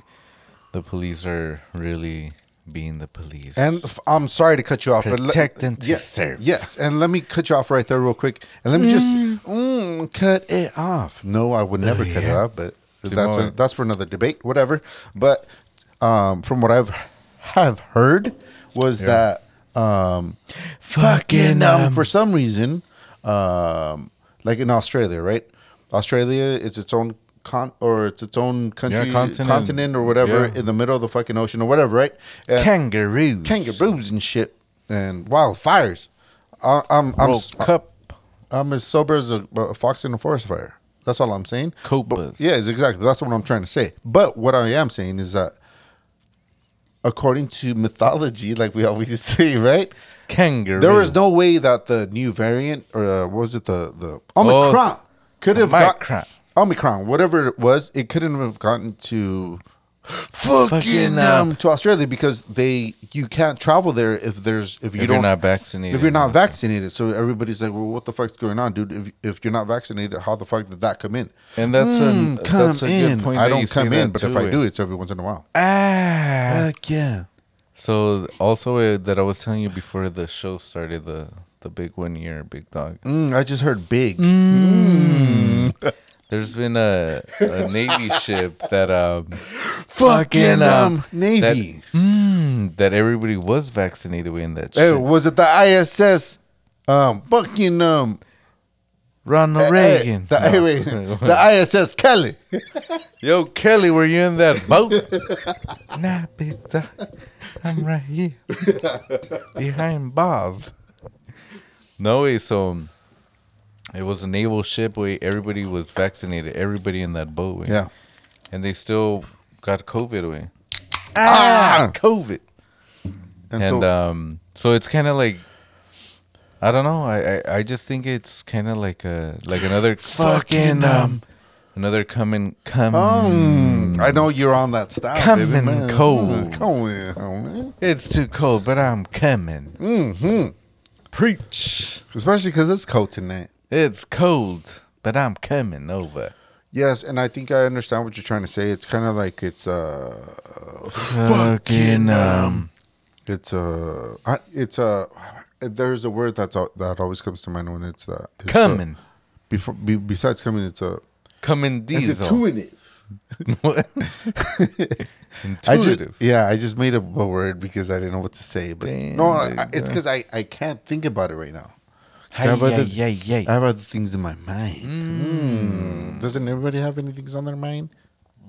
the police are really being the police And f- I'm sorry to cut you off, but Protect and to yeah, serve. Yes, and let me cut you off right there real quick, and let me just mm, cut it off. No, I would never cut it off, but that's a, that's for another debate, whatever. But um, from what I've have heard was that um, fucking um, for some reason, um, like in Australia, right? Australia is its own con or it's its own country, continent. continent or whatever Yeah. in the middle of the fucking ocean or whatever, right? And- kangaroos kangaroos and shit and wildfires. I, I'm I'm World Cup I'm as sober as a, a fox in a forest fire. That's all I'm saying. But- yeah, it's exactly. That's what I'm trying to say. But what I am saying is that, according to mythology, like we always say, right? kangaroo There was no way that the new variant, or uh, was it the the Omicron, could have got Omicron. Whatever it was, it couldn't have gotten to fucking Fucking, um, to Australia because they you can't travel there if there's if you if don't you're not vaccinated. if you're not vaccinated. So everybody's like, well, what the fuck's going on, dude? If if you're not vaccinated, how the fuck did that come in? And that's a Mm, come that's a good point I that don't you come in, that but if too, I eh. do, it's every once in a while. ah. Heck yeah. So also uh, that I was telling you before the show started, the the big one year, big dog. Mm, I just heard big. There's been a, a navy ship that um Fucking um, that, Navy. mm, that everybody was vaccinated with in that Hey, ship. was it the ISS? Um, fucking um, Ronald eh, Reagan. the, No. hey, wait, the ISS Kelly. Yo, Kelly, were you in that boat? nah, big dog. I'm right here. Behind bars. No way, so um, it was a naval ship where everybody was vaccinated. Everybody in that boat. way. Yeah. And they still got COVID away. Ah! COVID. And, And, so, um so it's kind of like I don't know. I, I, I just think it's kind of like a like another Fucking, um, another coming come um, I know you're on that style, Coming baby, cold. Come on, man. It's too cold, but I'm coming. Mm-hmm. Preach. Especially because it's cold tonight. It's cold, but I'm coming over. Yes, and I think I understand what you're trying to say. It's kind of like it's uh, Fucking um. it's uh, I- it's uh, there's a word that's al- that always comes to mind when it's that it's, uh, Coming. before be, besides coming, it's a Coming diesel. What? I just, Intuitive. yeah, I just made up a word because I didn't know what to say. But Damn, no, I, it's because I, I can't think about it right now. 'Cause I Hey, have other-. I have other things in my mind. Mm. Doesn't everybody have any things on their mind?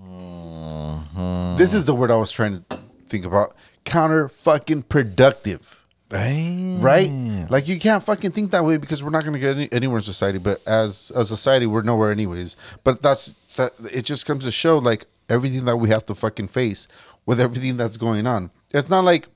Mm-hmm. This is the word I was trying to think about. Counter fucking productive. Right? Like you can't fucking think that way because we're not going to get any, anywhere in society. But as a society, we're nowhere anyways. But that's that. It just comes to show like everything that we have to fucking face with everything that's going on. It's not like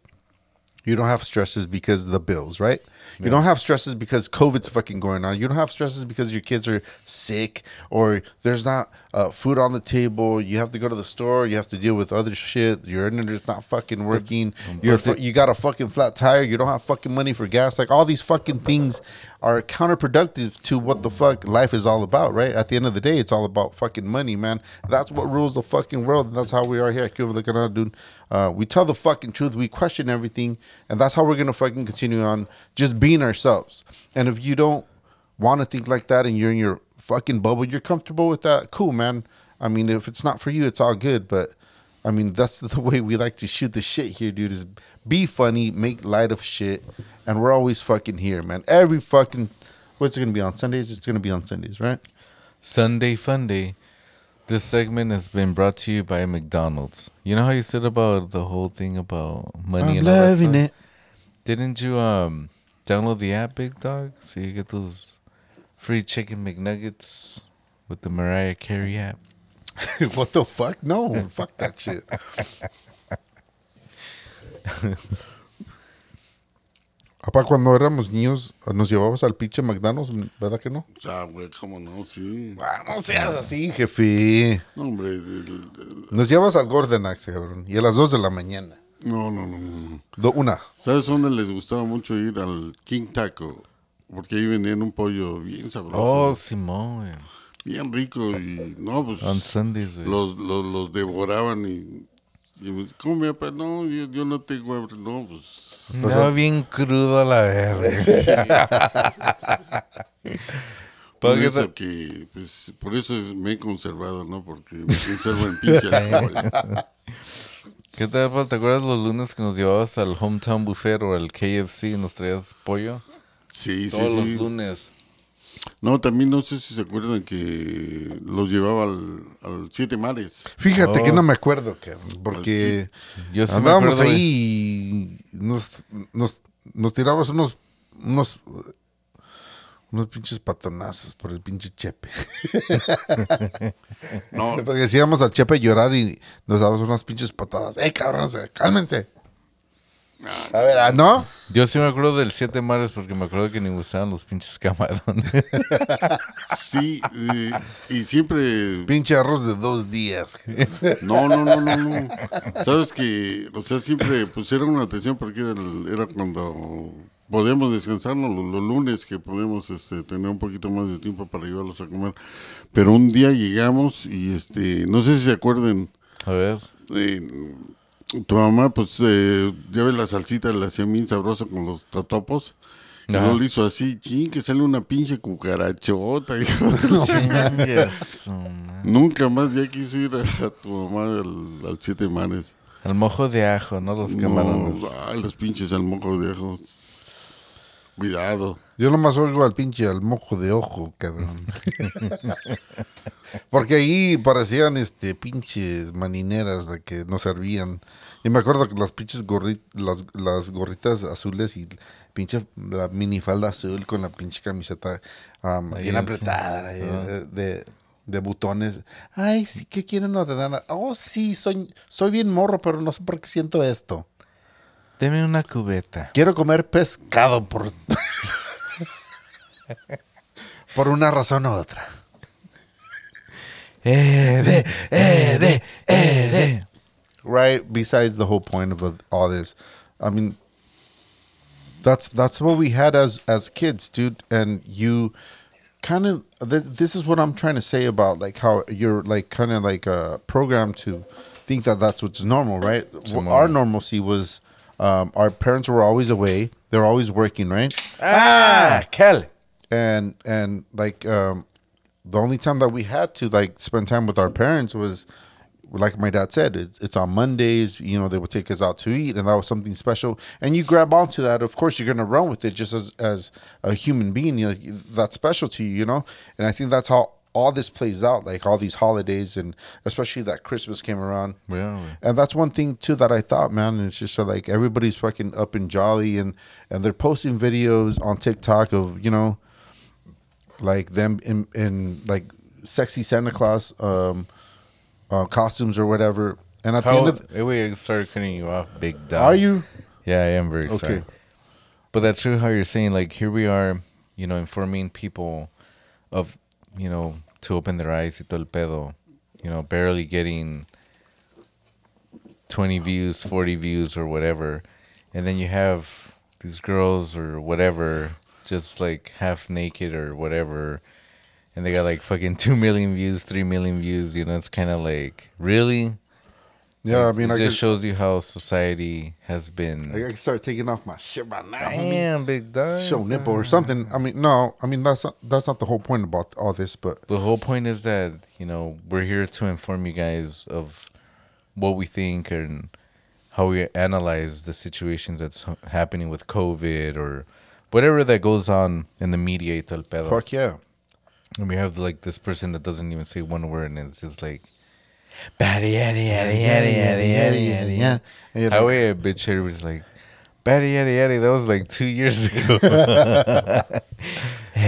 you don't have stresses because of the bills, right? You don't have stresses because COVID's fucking going on. You don't have stresses because your kids are sick or there's not uh, food on the table. You have to go to the store. You have to deal with other shit. Your internet's not fucking working. You're fu- you got a fucking flat tire. You don't have fucking money for gas. Like all these fucking things are counterproductive to what the fuck life is all about, right? At the end of the day, it's all about fucking money, man. That's what rules the fucking world. And that's how we are here at Cuba the Canal, dude. Uh, we tell the fucking truth. We question everything, and that's how we're gonna fucking continue on just being ourselves. And if you don't want to think like that, and you're in your fucking bubble, you're comfortable with that. Cool, man. I mean, if it's not for you, it's all good. But I mean, that's the way we like to shoot the shit here, dude. Is be funny, make light of shit, and we're always fucking here, man. Every fucking what's it gonna be on Sundays? It's gonna be on Sundays, right? Sunday Fun Day. This segment has been brought to you by McDonald's. You know how you said about the whole thing about money I'm and all that loving stuff? it. Didn't you um download the app, Big Dog, so you get those free chicken McNuggets with the Mariah Carey app? what the fuck? No, fuck that shit. Papá, cuando éramos niños, nos llevabas al pinche McDonald's, ¿verdad que no? Ah, güey, cómo no, sí. Ah, no seas así, jefe. No, hombre, el- el- Nos llevas al Gordon Axe, cabrón. Y a las 2 de la mañana. no, no, no, no. Do- una. ¿Sabes dónde les gustaba mucho ir al King Taco? Porque ahí vendían un pollo bien sabroso, Oh, Simón, güey. bien rico y no, pues On Sundays, güey. los, los, los devoraban y, y ¿cómo mi papá? No, yo, yo no tengo hambre, no, pues Estaba bien crudo a la verga. por eso que, pues, por eso es- me he conservado, ¿no? Porque me conservo en pinche alcohol. ¿Qué tal? ¿Te acuerdas los lunes que nos llevabas al Hometown Buffet o al KFC y nos traías pollo? Sí, sí, Todos los sí. lunes. No, también no sé si se acuerdan que los llevaba al, al Siete Mares. Fíjate Oh. que no me acuerdo, cabrón, porque Yo sí me andábamos ahí y nos, nos, nos tirabas unos, unos, unos pinches patonazos por el pinche chepe. No, Porque decíamos al chepe llorar y nos dabas unas pinches patadas. ¡Ey, cabrones, cálmense! A ver, ah, ¿no? Yo sí me acuerdo del Siete Mares porque me acuerdo que ni gustaban los pinches camarones. Sí, y siempre Pinche arroz de dos días. No, no, no, no, no. Sabes que, o sea, siempre pusieron una atención porque era, el- era cuando podíamos descansarnos los, los lunes, que podíamos este, tener un poquito más de tiempo para llevarlos a comer. Pero un día llegamos y, este, no sé si se acuerden, A ver. eh, tu mamá, pues, eh, ya ves la salsita, la hacía bien sabrosa con los totopos. Y Ajá. no lo hizo así, ching, que sale una pinche cucarachota. hijo de Chingas, man. Nunca más ya quiso ir a, a tu mamá al, al Siete Mares. Al mojo de ajo, no los camarones. No, ay, los pinches al mojo de ajo. Cuidado. Yo nomás oigo al pinche al mojo de ojo, cabrón. Porque ahí parecían este pinches manineras de que nos servían. Y me acuerdo que las pinches gorri- las, las gorritas azules y pinche la minifalda azul con la pinche camiseta um, bien apretada ahí, de, de- de botones. Ay, sí, ¿qué quieren ordenar? Oh, sí, soy, soy bien morro, pero no sé por qué siento esto. Deme una cubeta. Quiero comer pescado por. por una razón u otra. Eh, eh, ede, ede, eh, ede. Right. Besides the whole point of all this, I mean, that's that's what we had as as kids, dude. And you kind of th- this is what I'm trying to say about like how you're like kind of like uh, programmed to think that that's what's normal, right? Simone. Our normalcy was um, our parents were always away; they're always working, right? Ah, Kel. and and like um the only time that we had to like spend time with our parents was like my dad said it's, it's on mondays you know they would take us out to eat and that was something special and you grab onto that of course you're gonna run with it just as as a human being you know, that's special to you you know and i think that's how all this plays out like all these holidays and especially that christmas came around Yeah, and that's one thing too that I thought, man. It's just like everybody's fucking up and jolly, and and they're posting videos on TikTok of you know, like them in in like sexy Santa Claus um, uh, costumes or whatever. And at the end of, wait, I started cutting you off, big dog. are you Yeah, I am very okay? sorry. But that's true how you're saying, like, here we are, you know, informing people of, you know, to open their eyes y todo el pedo, you know, barely getting 20 views, 40 views, or whatever. And then you have these girls or whatever, just like half naked or whatever. And they got like fucking 2 million views, 3 million views, you know, it's kind of like, really? Yeah, I mean, it I just could, shows you how society has been. I could start taking off my shit right now. homie. Damn, big dog. Show nipple or something. I mean, no, I mean that's not that's not the whole point about all this, but The whole point is that you know we're here to inform you guys of what we think and how we analyze the situations that's happening with COVID or whatever that goes on in the media. fuck yeah. And we have like this person that doesn't even say one word and it's just like. Batty, yaddy, yaddy, yaddy, yaddy, yaddy, yaddy, yeah. And you're like, way a bitch everybody's like, Batty, yaddy, yaddy. That was like two years ago.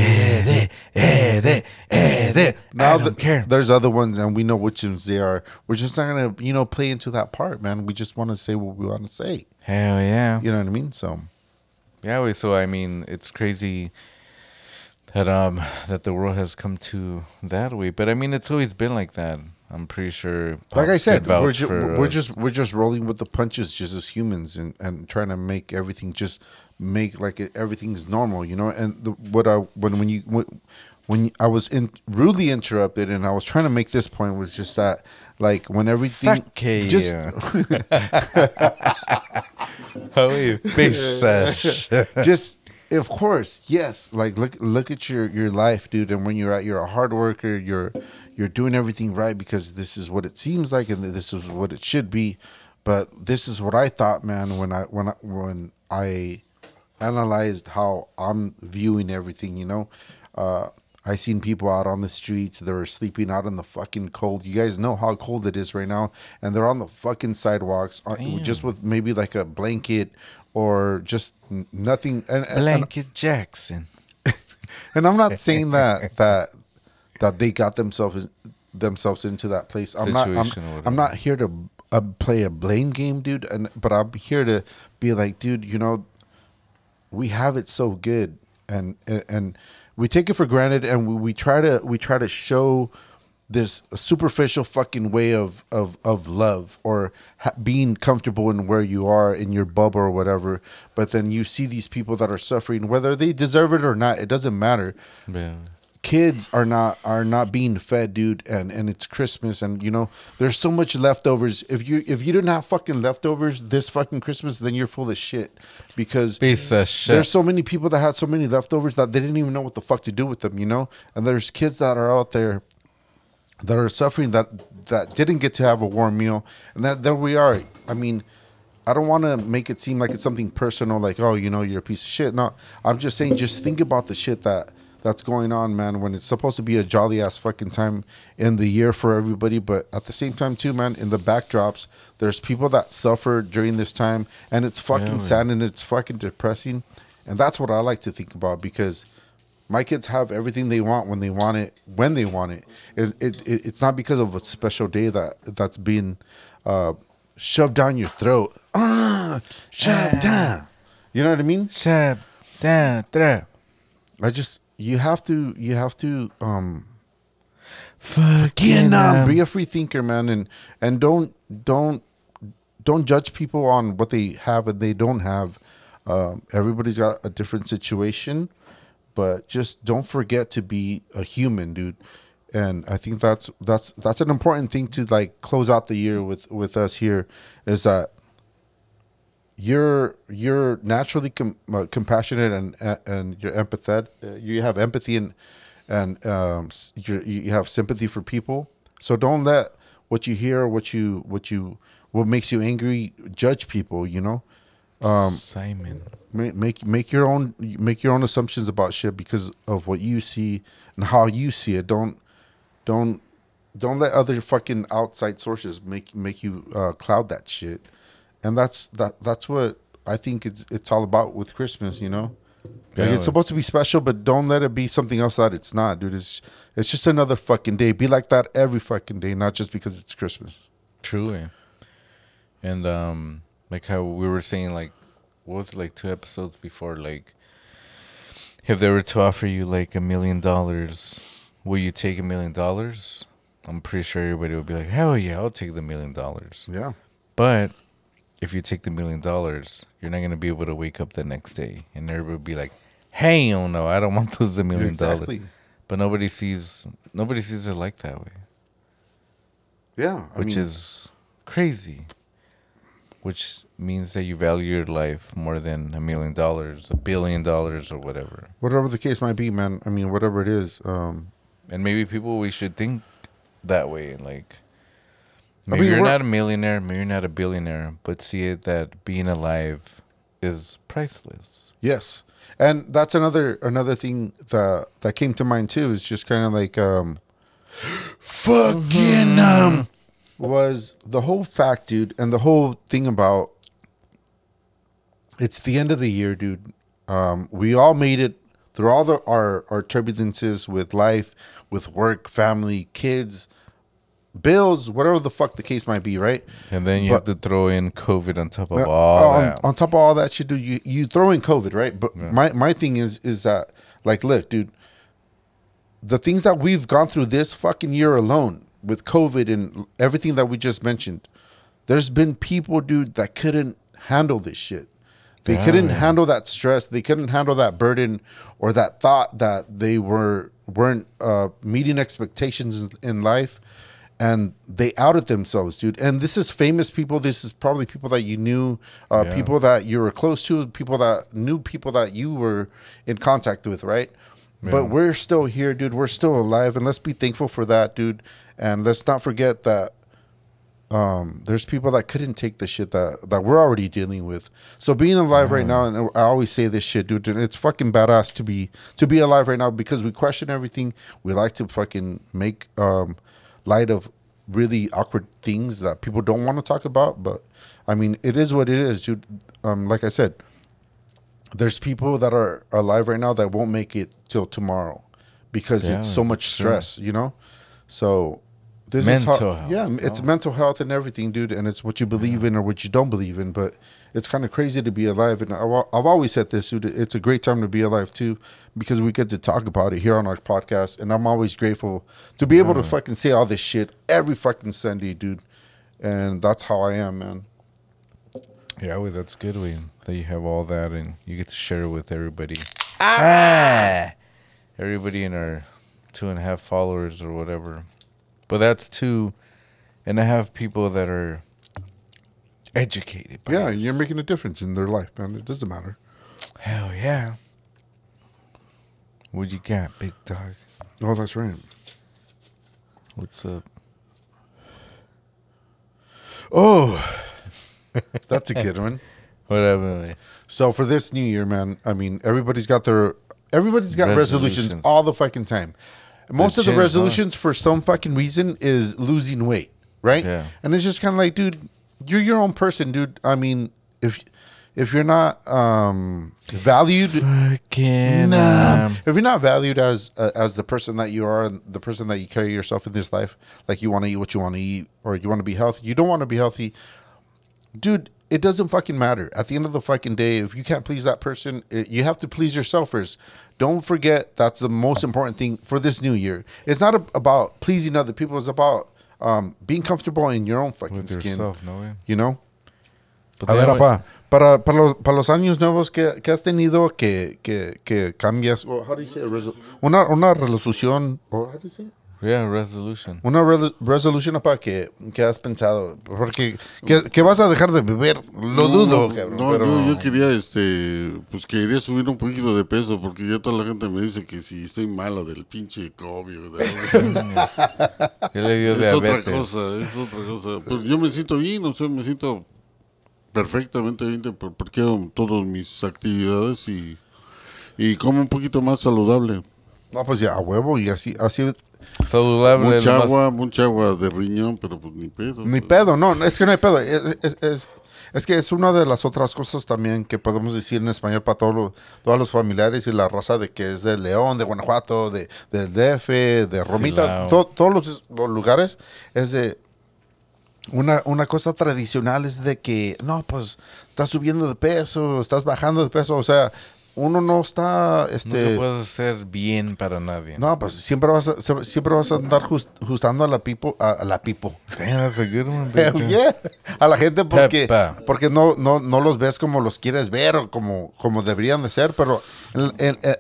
Now I don't th- care. There's other ones, and we know which ones they are. We're just not gonna, you know, play into that part, man. We just want to say what we want to say. Hell yeah. You know what I mean? So Yeah, wait, so I mean, it's crazy that um that the world has come to that way, but I mean, it's always been like that. I'm pretty sure. like I said, we're, ju- for we're us. just we're just rolling with the punches, just as humans, and, and trying to make everything just make like it, everything's normal, you know. And the, what I when when you when, when I was in rudely interrupted, and I was trying to make this point was just that like when everything Fuck yeah. just How you pisas. just of course yes like look look at your your life dude and when you're at you're a hard worker you're you're doing everything right because this is what it seems like and this is what it should be but this is what i thought man when i when i when i analyzed how i'm viewing everything you know uh I seen people out on the streets. They were sleeping out in the fucking cold. You guys know how cold it is right now, and they're on the fucking sidewalks, uh, just with maybe like a blanket or just nothing. And, and, Blanket Jackson. and I'm not saying that that that they got themselves themselves into that place. I'm not. I'm, Situation or whatever. I'm not here to uh, play a blame game, dude. And but I'm here to be like, dude, you know, we have it so good, and and, and we take it for granted, and we, we try to we try to show this superficial fucking way of of of love or ha- being comfortable in where you are in your bubble or whatever but then you see these people that are suffering whether they deserve it or not it doesn't matter Yeah. kids are not are not being fed dude and and it's christmas and you know there's so much leftovers if you if you do not have fucking leftovers this fucking christmas then you're full of shit because Piece of shit. there's so many people that had so many leftovers that they didn't even know what the fuck to do with them you know and there's kids that are out there that are suffering that that didn't get to have a warm meal. And that there we are. I mean i don't want to make it seem like it's something personal like oh you know you're a piece of shit. No i'm just saying just think about the shit that that's going on man when it's supposed to be a jolly ass fucking time in the year for everybody but at the same time too man in the backdrops there's people that suffer during this time and it's fucking man. sad and it's fucking depressing. And that's what i like to think about because my kids have everything they want when they want it when they want it. Is it, it it's not because of a special day that that's being uh shoved down your throat. Ah shoved down. You know what i mean? Shut down, trap. i just you have to you have to um Fucking um, be a free thinker man and and don't don't don't judge people on what they have and they don't have. Um, everybody's got a different situation but just don't forget to be a human dude. And i think that's that's that's an important thing to like close out the year with with us here is that you're you're naturally com- uh, compassionate and and you're empathetic uh, you have empathy and and um you have sympathy for people. So don't let what you hear what you what you what makes you angry judge people you know? Simon. Make make your own make your own assumptions about shit because of what you see and how you see it. Don't don't don't let other fucking outside sources make make you uh, cloud that shit. And that's that that's what I think it's it's all about with Christmas. You know, like it's like- supposed to be special, but don't let it be something else that it's not, dude. It's it's just another fucking day. Be like that every fucking day, not just because it's Christmas. Truly. And um like how we were saying like what was it, like two episodes before like if they were to offer you like a million dollars, will you take a million dollars? I'm pretty sure everybody would be like, Hell yeah, I'll take the million dollars. Yeah. But if you take the million dollars, you're not gonna be able to wake up the next day and everybody would be like, Hell no, I don't want those a million Exactly. dollars. But nobody sees nobody sees it like that way. Yeah. I which mean, is crazy. Which means that you value your life more than a million dollars, a billion dollars, or whatever. whatever the case might be, man. I mean, whatever it is. Um, And maybe people we should think that way. Like I maybe mean, you're not a millionaire, maybe you're not a billionaire, but see it that being alive is priceless. Yes, and that's another another thing that that came to mind too. Is just kind of like um, fucking um, was the whole fact, dude, and the whole thing about it's the end of the year, dude. Um, we all made it through all the our our turbulences with life, with work, family, kids, bills, whatever the fuck the case might be, right? And then you But- have to throw in COVID on top of Yeah, all on, that. on top of all that shit, dude, you, you throw in COVID, right? But my, my thing is is that like look, dude, the things that we've gone through this fucking year alone with COVID and everything that we just mentioned, there's been people, dude, that couldn't handle this shit. They Yeah, couldn't handle that stress. They couldn't handle that burden or that thought that they were weren't uh, meeting expectations in, in life, and they outed themselves, dude. And this is famous people. This is probably people that you knew, uh, Yeah. people that you were close to, people that knew people that you were in contact with, right? But we're still here, dude. We're still alive, and let's be thankful for that, dude. And let's not forget that um, there's people that couldn't take the shit that that we're already dealing with. So being alive right now, and I always say this shit, dude, it's fucking badass to be to be alive right now because we question everything. We like to fucking make um, light of really awkward things that people don't want to talk about. But I mean, it is what it is, dude. Um, like I said, there's people that are alive right now that won't make it till tomorrow because Yeah, it's so much that's true. stress, you know. So This Mental is how, health, Yeah, it's mental health and everything, dude. And it's what you believe in or what you don't believe in. But it's kind of crazy to be alive. And I've, I've always said this, dude. It's a great time to be alive too, because we get to talk about it here on our podcast. And I'm always grateful to be able to fucking say all this shit every fucking Sunday, dude. And that's how I am, man. Yeah, well, that's good. We that you have all that and you get to share it with everybody. Ah, everybody in our two and a half followers or whatever. But that's two and a half people that are educated. By Yeah, you're making a difference in their life, man. It doesn't matter. hell yeah. What you got, big dog? Oh, that's right. What's up? Oh, that's a good one. Whatever. So for this new year, man, I mean, everybody's got their everybody's got resolutions, Resolutions. all the fucking time. Most of the gyms, huh? resolutions, for some fucking reason, is losing weight, right? Yeah. And it's just kind of like, dude, you're your own person, dude. I mean, if if you're not um, valued, Fucking. Nah. um, if you're not valued as uh, as the person that you are and the person that you carry yourself in this life, like you want to eat what you want to eat or you want to be healthy, you don't want to be healthy, dude. It doesn't fucking matter. At the end of the fucking day, if you can't please that person, it, you have to please yourself first. Don't forget that's the most important thing for this new year. It's not a- about pleasing other people. It's about um, being comfortable in your own fucking with skin. yourself, no way. You know. But A ver, apa, para, para, los, para los años nuevos que, que has tenido que, que, que cambias, or how do you say, resol- una, una resolución, or how do you say? Yeah, resolution. Una re- resolución para que, que has pensado, porque que, que vas a dejar de beber, lo dudo, No, cabrón, no, pero- yo, yo quería, este, pues quería subir un poquito de peso porque ya toda la gente me dice que si estoy malo del pinche COVID. o de- ¿Qué le dio es otra cosa, es otra cosa. Pues yo me siento bien, o sea, me siento perfectamente bien por- porque hago todas mis actividades y, y como un poquito más saludable. No, pues ya, a huevo, y así, así, Saludable. Mucha agua, mucha agua de riñón, pero pues ni pedo. ni pues. pedo, no, es que no hay pedo, es, es, es- es que es una de las otras cosas también que podemos decir en español para todos los, todos los familiares y la raza de que es de León, de Guanajuato, de, del DF, de Romita, to- todos los, los lugares, es de una, una cosa tradicional es de que, no, pues estás subiendo de peso, estás bajando de peso, o sea, uno no está, No te este, puedes hacer bien para nadie. no, pues siempre vas a, siempre vas a andar jus- ajustando a la pipo, a, a la pipo. A yeah. La gente porque, porque no, no, no los ves como los quieres ver o como, como deberían de ser, pero en, en- en-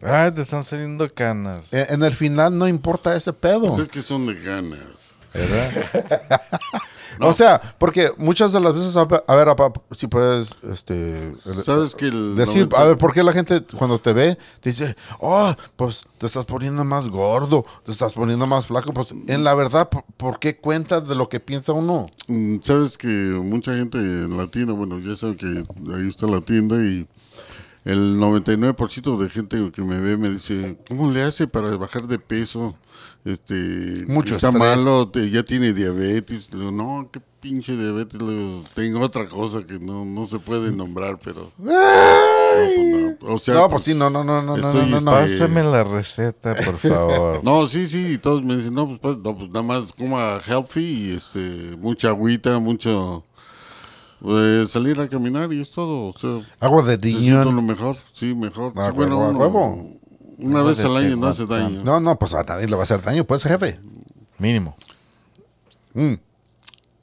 Ay, te están saliendo canas. en el final no importa ese pedo. Pues es que son de ganas. ¿Verdad? O sea, porque muchas de las veces, a ver, a ver, si puedes este, ¿Sabes que el decir, 90 a ver, ¿por qué la gente cuando te ve te dice, oh, pues te estás poniendo más gordo, te estás poniendo más flaco? Pues en la verdad, ¿por, por qué cuenta de lo que piensa uno? Mm, Sabes que mucha gente latina, bueno, ya saben que ahí está la tienda y el 99% de gente que me ve me dice, ¿cómo le hace para bajar de peso? Este, Mucho está estrés. malo, te- ya tiene diabetes. Le digo, no, qué pinche diabetes. Le digo, tengo otra cosa que no, no se puede nombrar, pero no, pues no. O sea, No, pues sí, no, no, no, no, no, estoy, no, no. este, Pásame la receta, por favor. No, sí, sí, y todos me dicen, no, pues, pues, no, pues nada más coma healthy y este, mucha agüita, mucho eh, salir a caminar y es todo. O sea, Agua de siento lo riñón. mejor, sí, mejor. Ah, Sí, bueno, huevo, a uno- huevo. Una vez al año no hace daño. No, no, pues a nadie le va a hacer daño, pues, jefe. Mínimo. Mm.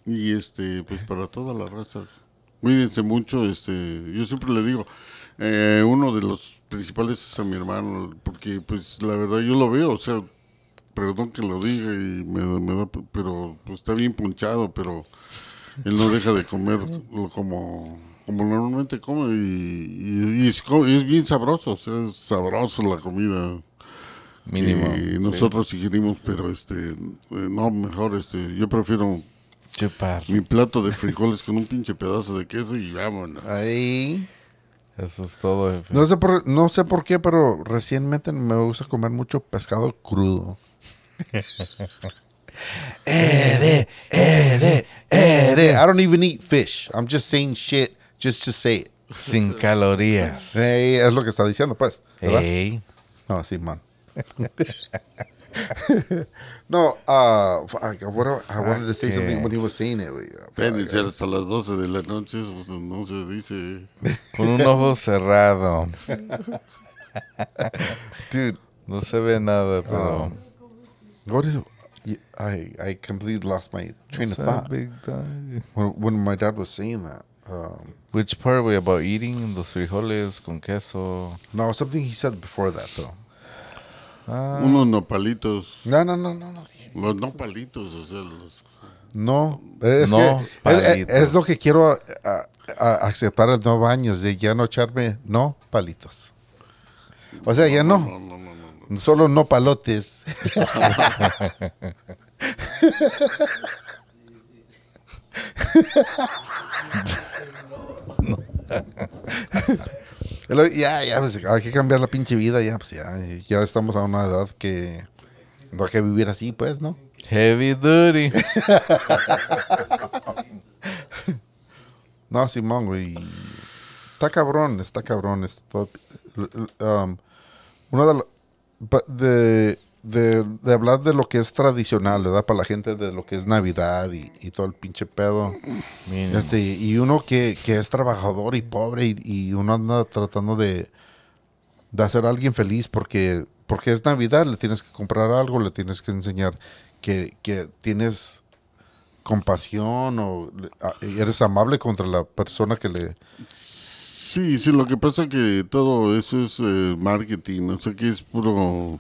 Y este, pues para toda la raza, cuídense mucho. Este, yo siempre le digo, eh, uno de los principales es a mi hermano, porque pues la verdad yo lo veo, o sea, perdón que lo diga y me, da- me da, pero pues, está bien punchado, pero él no deja de comer lo como como normalmente come y, y- y es, bien sabroso, o sea, es sabroso la comida Mínimo. sí. nosotros sugerimos, pero este, eh, no, mejor, este, yo prefiero Chupar. mi plato de frijoles con un pinche pedazo de queso y vámonos. Ahí. Eso es todo, jefe. No sé, por, no sé por qué, pero recientemente me gusta comer mucho pescado crudo. ere, ere, ere. I don't even eat fish. I'm just saying shit just to say it. Sin calorías. Ey, es lo que está diciendo, pues. ¿verdad? Ey. No, sí, man. no, uh, fuck, I, I wanted to say something when he was saying it. güey. Ven y ser hasta las 12 de la noche, eso no se dice. Con un ojo cerrado. Dude, No se ve nada, pero. what is I I completely lost my train What's of thought big dog? when, when my dad was saying that. Um, Which part were about eating los frijoles con queso? no, something he said before that though. Ah, Unos nopalitos. No, no, no, no, no. Los nopalitos, o sea, los. No, es No, que es- es, lo que quiero a- a- a aceptar en nueve años, de ya no echarme no palitos. O sea, ya no, No, no, no, no. solo no palotes. Ya, ya, pues, hay que cambiar la pinche vida, ya, pues ya, ya estamos a una edad que no hay que vivir así, pues, ¿no? heavy duty. No, Simón, güey. Está cabrón, está cabrón. es todo- um, una de, lo- pa- de, de, de hablar de lo que es tradicional, ¿verdad? Para la gente de lo que es Navidad y, y todo el pinche pedo. Mínimo. Este, y uno que, que es trabajador y pobre y, y uno anda tratando de, de hacer a alguien feliz porque, porque es Navidad, le tienes que comprar algo, le tienes que enseñar que, que tienes compasión o eres amable contra la persona que le... Sí, sí, lo que pasa es que todo eso es eh, marketing, o sea que es puro...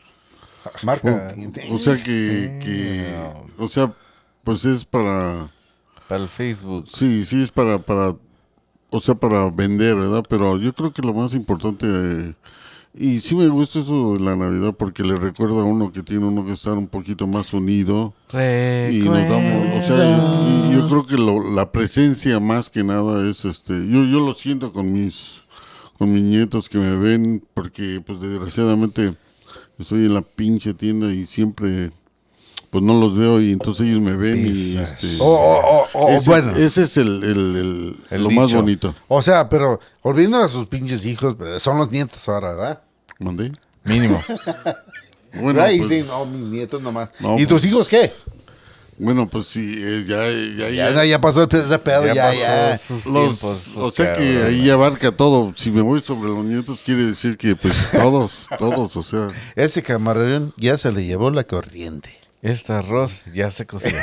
Marca. O sea que, que... O sea, pues es para... Para el Facebook. Sí, sí es para, para, o sea, para vender, ¿verdad? Pero yo creo que lo más importante, eh, y sí me gusta eso de la Navidad porque le recuerda a uno que tiene uno que estar un poquito más unido y nos damos, o sea, y- y yo creo que lo- la presencia más que nada es, este, yo, yo lo siento con mis, con mis nietos que me ven porque, pues desgraciadamente estoy en la pinche tienda y siempre, pues no los veo y entonces ellos me ven y, este, Oh, oh, oh, ese, bueno. ese es el, el- el- El lo más bonito. O sea, pero olviden a sus pinches hijos, pero son los nietos ahora, ¿verdad? ¿Mandé? Mínimo. Bueno, Ahí pues, dicen, oh, mis nietos nomás. No, ¿Y tus pues, hijos qué? Bueno, pues sí, eh, ya, ya, Ya, ya. ya pasó ese pedo, Ya ya, pasó ya. sus Los- tiempos. esos o sea que ahí abarca todo. Si me voy sobre los nietos, quiere decir que pues todos, todos, o sea. Ese camarón ya se le llevó la corriente. Este arroz ya se coció.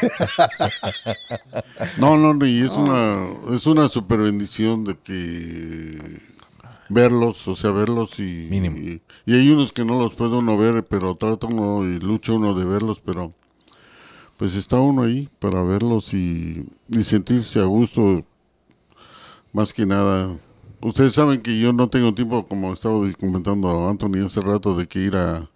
No, no, no, y es una, es una super bendición de que verlos, o sea, verlos y, Mínimo. y, y hay unos que no los puede uno ver, pero trata uno y lucha uno de verlos, pero pues está uno ahí para verlos y, y sentirse a gusto, más que nada. Ustedes saben que yo no tengo tiempo, como estaba comentando Anthony hace rato, de que ir a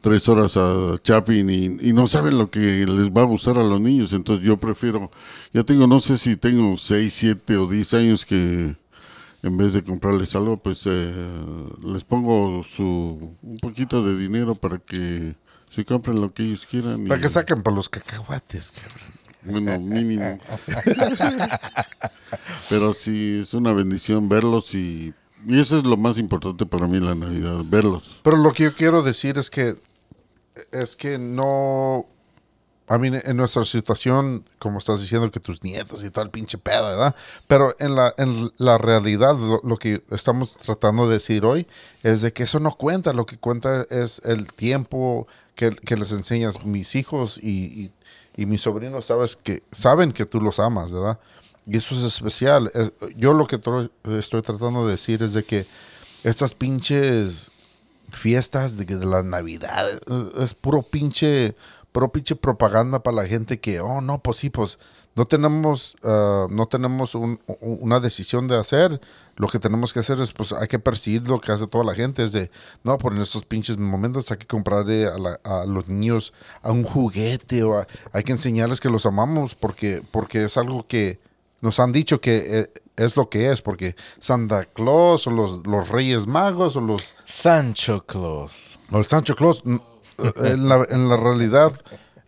tres horas a Chapin y, y no saben lo que les va a gustar a los niños. Entonces yo prefiero, ya tengo, no sé si tengo seis, siete o diez años que en vez de comprarles algo, pues eh, les pongo su un poquito de dinero para que se compren lo que ellos quieran. y- Para que saquen para los cacahuates, cabrón. bueno, mínimo. Pero sí, es una bendición verlos y, y eso es lo más importante para mí la Navidad, verlos. Pero lo que yo quiero decir es que es que no a mí en nuestra situación, como estás diciendo que tus nietos y todo el pinche pedo, ¿verdad? Pero en la, en la realidad, lo, lo que estamos tratando de decir hoy es de que eso no cuenta, lo que cuenta es el tiempo que, que les enseñas mis hijos y, y, y mis sobrinos, sabes que saben que tú los amas, ¿verdad? Y eso es especial. Es- yo lo que estoy tratando de decir es de que estas pinches fiestas de, de la Navidad. Es puro pinche, puro pinche propaganda para la gente que, oh, no, pues sí, pues no tenemos, ah, no tenemos un- una decisión de hacer. Lo que tenemos que hacer es, pues hay que percibir lo que hace toda la gente. Es de, no, por en estos pinches momentos hay que comprarle a, la- a los niños a un juguete o a- hay que enseñarles que los amamos porque, porque es algo que nos han dicho que eh, es lo que es, porque Santa Claus o los, los Reyes Magos o los Sancho Claus. o el Sancho Claus, eh, en la, en la realidad,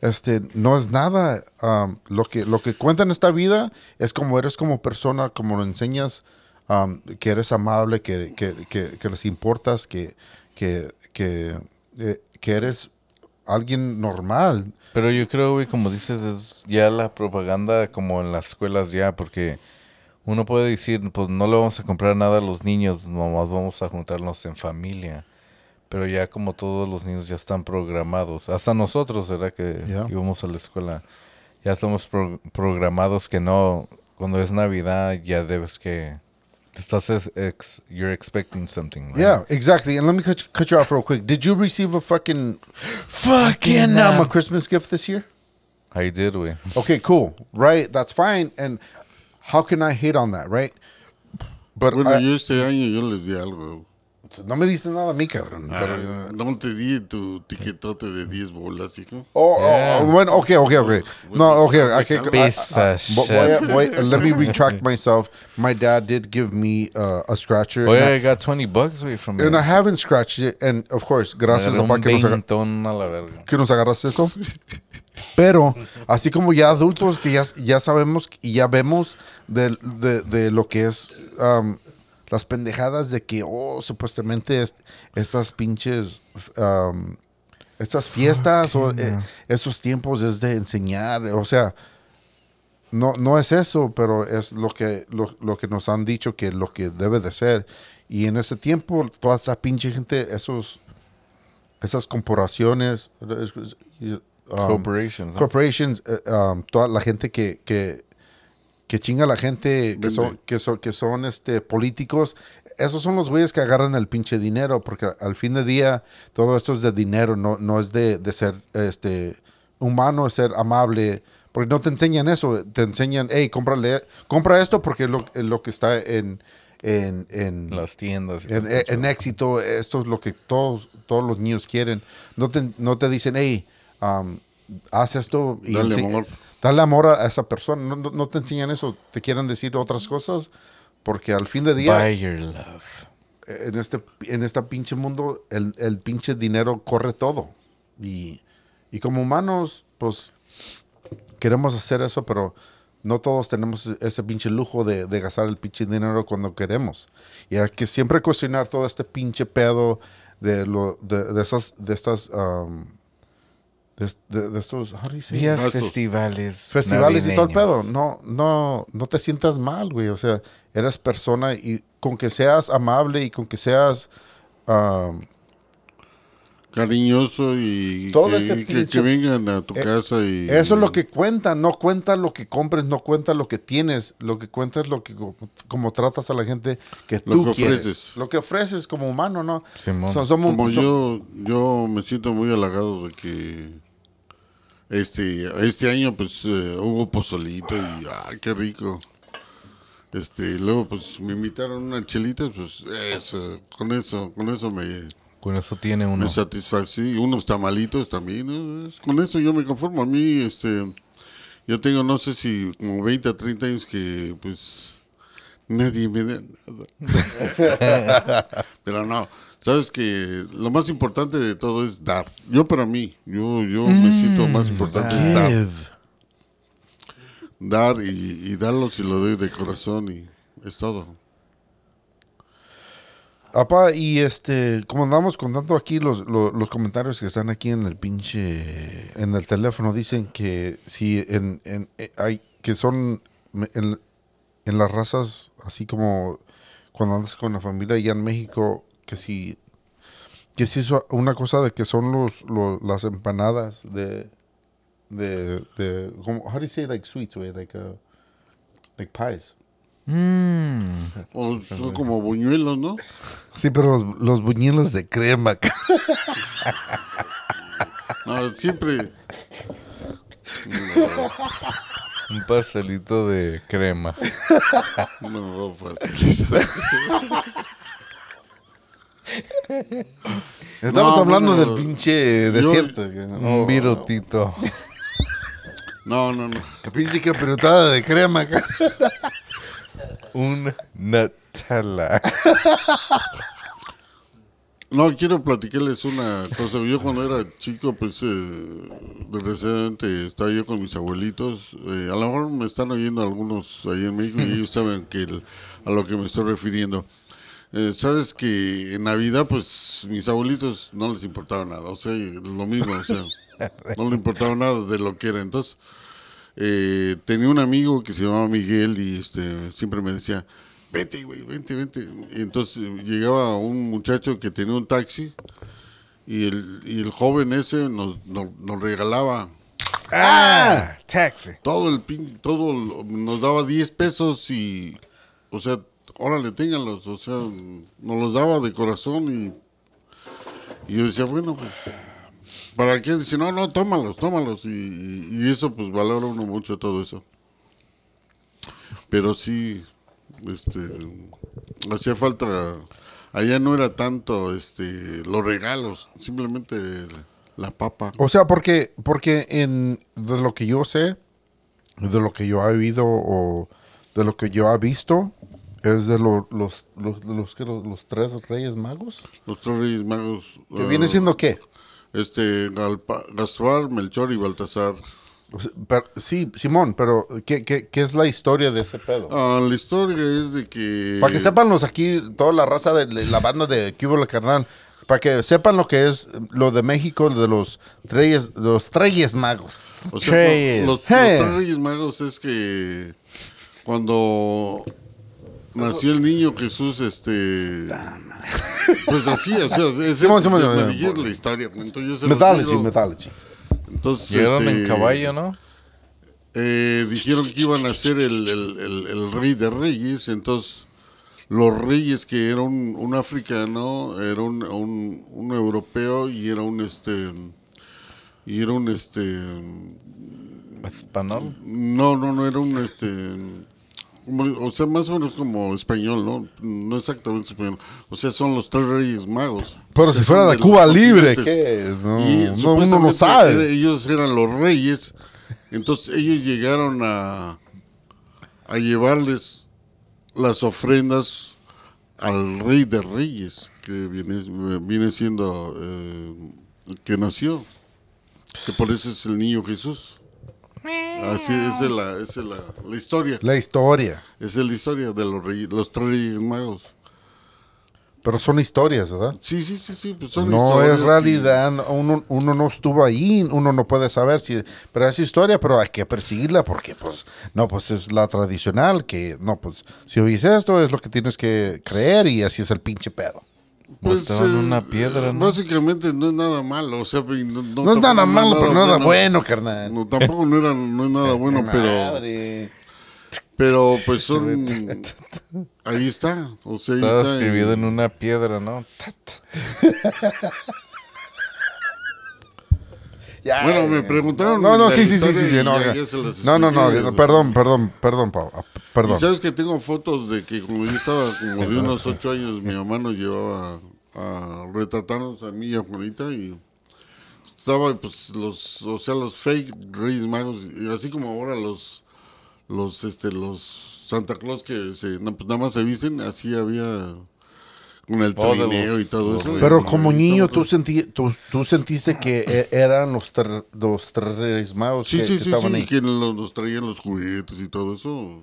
este, no es nada. Am, lo, que, lo que cuenta en esta vida es como eres como persona, como lo enseñas, am, que eres amable, que, que, que, les importas, que, que, que, eh, que eres alguien normal. Pero yo creo, güey, como dices, es ya la propaganda como en las escuelas ya, porque uno puede decir, pues no le vamos a comprar nada a los niños, nomás vamos a juntarnos en familia. Pero ya como todos los niños ya están programados, hasta nosotros, ¿verdad? Que Ya. íbamos a la escuela, ya estamos pro- programados que no, cuando es Navidad ya debes que, estás, ex, ex- you're expecting something, right? Yeah, exactly. And let me cut you, cut you off real quick. Did you receive a fucking fucking um, a Christmas gift this year? I did, güey. Okay, cool. Right, that's fine. And how can I hate on that, right? But Bueno, I- yo este año yo les di algo. No me diste nada a mí, cabrón. Ah, Pero- no te di tu tiquetote de 10 bolas, hijo. Oh, oh, Yeah. oh, bueno, okay, okay, okay. No, okay, voy a- voy- let me retract myself. My dad did give me uh, a scratcher, Oh, and, yeah, I, I got 20 bucks, güey, from and I haven't scratched it. And of course, gracias papá que nos, que nos agarraste esto. Pero así como ya adultos que ya, ya sabemos y ya vemos de, de- de lo que es um, las pendejadas de que, oh, supuestamente es- estas pinches, um, estas fiestas o eh, esos tiempos es de enseñar, o sea, no, no es eso, pero es lo que, lo, lo que nos han dicho que lo que debe de ser. Y en ese tiempo, toda esa pinche gente, esos, esas corporaciones, um, Corporations. ¿no? corporations, eh, um, toda la gente que, que, que chinga la gente, que son, que son, que son este, políticos, esos son los güeyes que agarran el pinche dinero, porque al fin de día todo esto es de dinero, no, no es de, de ser este, humano, es ser amable, porque no te enseñan eso, te enseñan, hey, cómprale, compra esto porque es lo, lo que está en... En, en, Las tiendas. en, éxito, esto es lo que todos, todos los niños quieren. No te, no te dicen, hey, um, haz esto y Dale. Dale amor a esa persona. No, no- no te enseñan eso, te quieren decir otras cosas, porque al fin de día, Buy your love. en este, en este pinche mundo, el, el pinche dinero corre todo. Y, y como humanos, pues queremos hacer eso, pero no todos tenemos ese pinche lujo de, de gastar el pinche dinero cuando queremos. Y hay que siempre cuestionar todo este pinche pedo de, lo, de, de esas, de estas, um, de, de- de estos? Días festivales. festivales y todo el pedo. No, no, no te sientas mal, güey. O sea, eres persona y con que seas amable y con que seas um, Cariñoso y Todo que, ese que- pinche- que vengan a tu Eh, casa y... Eso es lo que cuenta, no cuenta lo que compres, no cuenta lo que tienes, lo que cuenta es lo que co- como tratas a la gente que Lo tú que quieres. ofreces. Lo que ofreces como humano, ¿no? Simón. So- somos- Como so- yo, yo me siento muy halagado de que este, este año pues eh, hubo pozolito y ¡ay, qué rico! Este, y luego pues me invitaron unas chelitas, pues eso, con eso, con eso me, Con eso tiene uno. me satisfací. Unos tamalitos también, con eso yo me conformo. A mí, este, yo tengo no sé si como 20 a 30 años que pues nadie me da nada. Pero no, sabes que lo más importante de todo es dar. Yo para mí, yo, yo me siento más importante es dar. Dar y, y darlo si lo doy de corazón y es todo. Apa, y este, como andamos contando aquí los, los, comentarios que están aquí en el pinche, en el teléfono, dicen que si en, en eh, hay, que son en las razas, así como cuando andas con la familia allá en México, que si, que si es una cosa de que son los, los las empanadas de, de, de, como, how do you say like sweets, way, like, uh, like pies. Mm. O son como buñuelos, ¿no? Sí, pero los, los buñuelos de crema. No, siempre. Un pastelito de crema. No, fácil. Estamos No, hablando del pinche desierto. Un virutito. No, no, no. La pinche capirotada de crema. ca- Un Nutella. No, quiero platicarles una cosa. Yo cuando era chico, pues, eh, desgraciadamente estaba yo con mis abuelitos. Eh, a lo mejor me están oyendo algunos ahí en México y ellos saben que el- a lo que me estoy refiriendo. Eh, Sabes que en Navidad, pues mis abuelitos no les importaba nada, o sea, lo mismo, o sea, no les importaba nada de lo que era. Entonces, eh, tenía un amigo que se llamaba Miguel y este siempre me decía, vente, güey, vente, vente. Y entonces llegaba un muchacho que tenía un taxi y el, y el joven ese nos, nos, nos regalaba Ah, taxi. todo el pin, todo lo- nos daba 10 pesos y o sea órale ténganlos o sea nos los daba de corazón y, y yo decía bueno pues para qué dice no no tómalos tómalos y, eso pues valora uno mucho todo eso pero sí este hacía falta allá no era tanto este los regalos simplemente la papa O sea, porque, porque en de lo que yo sé, de lo que yo he oído o de lo que yo he visto, es de lo- los, los, los, los, tres reyes magos. los tres reyes magos ¿Que ah, viene siendo qué? Este, Galpa- Gaspar, Melchor y Baltasar. Pero- sí, Simón, pero ¿qué, qué, qué es la historia de ese pedo? Ah, la historia es de que... Para que sepan los aquí, toda la raza de de la banda de Cuba la Carnal, para que sepan lo que es lo de México, de los reyes, los reyes magos. O sea, los, los Hey. tres reyes magos es que cuando nació el niño Jesús, este... Pues así, o sea, es Simón, Simón, me Simón. dijiste la historia. Entonces yo se los Mythology, digo. mythology. Entonces, Llegaron en este, caballo, ¿no? eh, dijeron que iban a ser el, el- el- el rey de reyes, entonces los reyes que era un, un africano, era un, un, un europeo y era un este y era un este Español. no no no era un este o sea más o menos como español no no exactamente español o sea son los tres reyes magos Pero si fuera de Cuba libre. ¿qué? No, Y no, uno no sabe. ellos eran los reyes. Entonces ellos llegaron a, a llevarles las ofrendas al rey de reyes, que viene, viene siendo eh, que nació. Que por eso es el niño Jesús. Así esa es la, esa es la, la historia. La historia. Esa es la historia de los, los tres reyes magos. Pero son historias, ¿verdad? Sí, sí, sí, sí. Pues son No historias es realidad, uno, uno no estuvo ahí, uno no puede saber si, pero es historia, pero hay que perseguirla porque pues, no, pues es la tradicional, que no, pues si oís esto es lo que tienes que creer y así es el pinche pedo. Mostraron eh, una piedra, ¿no? Básicamente no es nada malo, o sea, no, No es nada malo, pero nada bueno. bueno, carnal. No, tampoco no era no es nada bueno, pero pero pues son ahí está, o sea, ahí Estaba está. escribido y- en una piedra, ¿no? Ya, Bueno, me preguntaron No, no, sí, sí, sí, sí, no, no, no, no, perdón, perdón, perdón, Pau, ah, perdón. Sabes que tengo fotos de que como yo estaba como de unos ocho años, mi mamá nos llevaba a retratarnos a mí y a Juanita y estaba pues los, o sea, los fake Reyes Magos, y así como ahora los, los, este, los Santa Claus que se, pues nada más se visten, así había con el de trineo los- y todo los eso. Pero Y- como y niño, todo- tú, sentí, tú, tú sentiste que e- eran los, ter- los magos Sí, que, sí, que sí, estaban sí, ahí. que los, nos traían los juguetes y todo eso.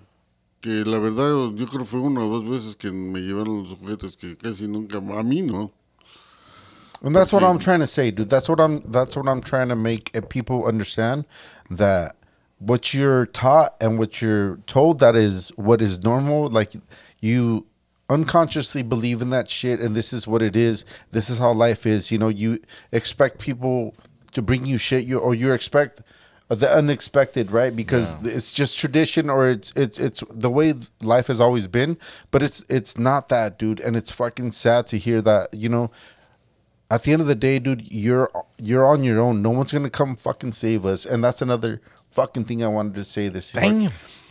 Que la verdad, yo creo que fue una o dos veces que me llevaron los juguetes que casi nunca, a mí no. And that's what I'm trying to say, dude. That's what I'm. That's what I'm trying to make uh, people understand that what you're taught and what you're told that is what is normal. Like you unconsciously believe in that shit, and this is what it is. This is how life is. You know, you expect people to bring you shit, you or you expect the unexpected, right? Because it's just tradition, or it's it's it's the way life has always been. But it's it's not that, dude, and it's fucking sad to hear that. You know at the end of the day, dude, you're you're on your own. No one's gonna come fucking save us, and that's another fucking thing I wanted to say this year.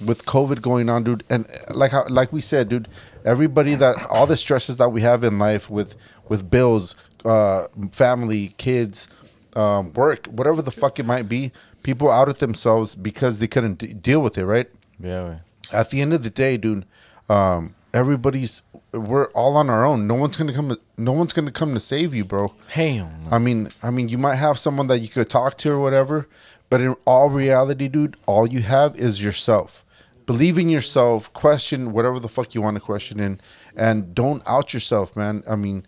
With COVID going on, dude, and uh, like how like we said, dude, everybody that all the stresses that we have in life with with bills, uh, family, kids, um, work, whatever the fuck it might be, people outed themselves because they couldn't d- deal with it, right? Yeah. at the end of the day, dude, um, everybody's we're all on our own. No one's gonna come. No one's gonna come to save you, bro. Hell. I mean, I mean, you might have someone that you could talk to or whatever, but in all reality, dude, all you have is yourself. Believe in yourself. Question whatever the fuck you want to question in, and don't out yourself, man. I mean,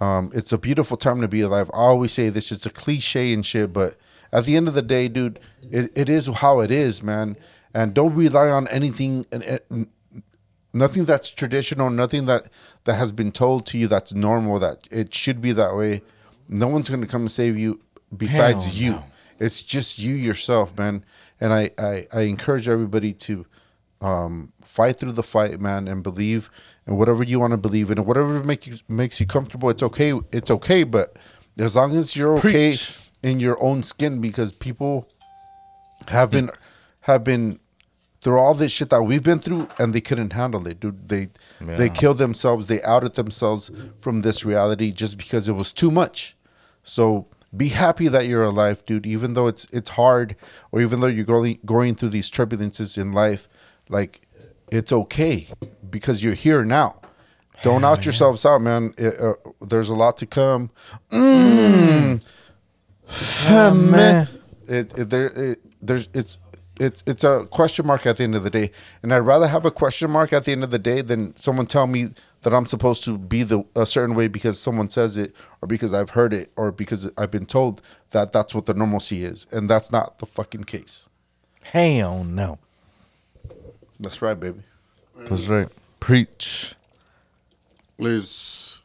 um, it's a beautiful time to be alive. I always say this; it's a cliche and shit, but at the end of the day, dude, it, it is how it is, man. And don't rely on anything and, and nothing that's traditional, nothing that that has been told to you that's normal that it should be that way. No one's gonna come and save you besides Hell you. no. It's just you yourself, man. And I, I, I encourage everybody to um, fight through the fight, man, and believe in whatever you want to believe in, and whatever make you makes you comfortable. It's okay. It's okay, but as long as you're okay Preach. in your own skin, because people have been have been through all this shit that we've been through, and they couldn't handle it, dude. They they killed themselves. They outed themselves from this reality just because it was too much. So be happy that you're alive, dude. Even though it's it's hard, or even though you're going going through these turbulences in life, like it's okay because you're here now. Don't out yourselves out, man. It, uh, there's a lot to come. Mm. man. It, it, there, it, there's it's it's it's a question mark at the end of the day, and I'd rather have a question mark at the end of the day than someone tell me that I'm supposed to be the a certain way because someone says it, or because I've heard it, or because I've been told that that's what the normalcy is, and that's not the fucking case. Hell no. That's right, baby. That's right. Preach. Les.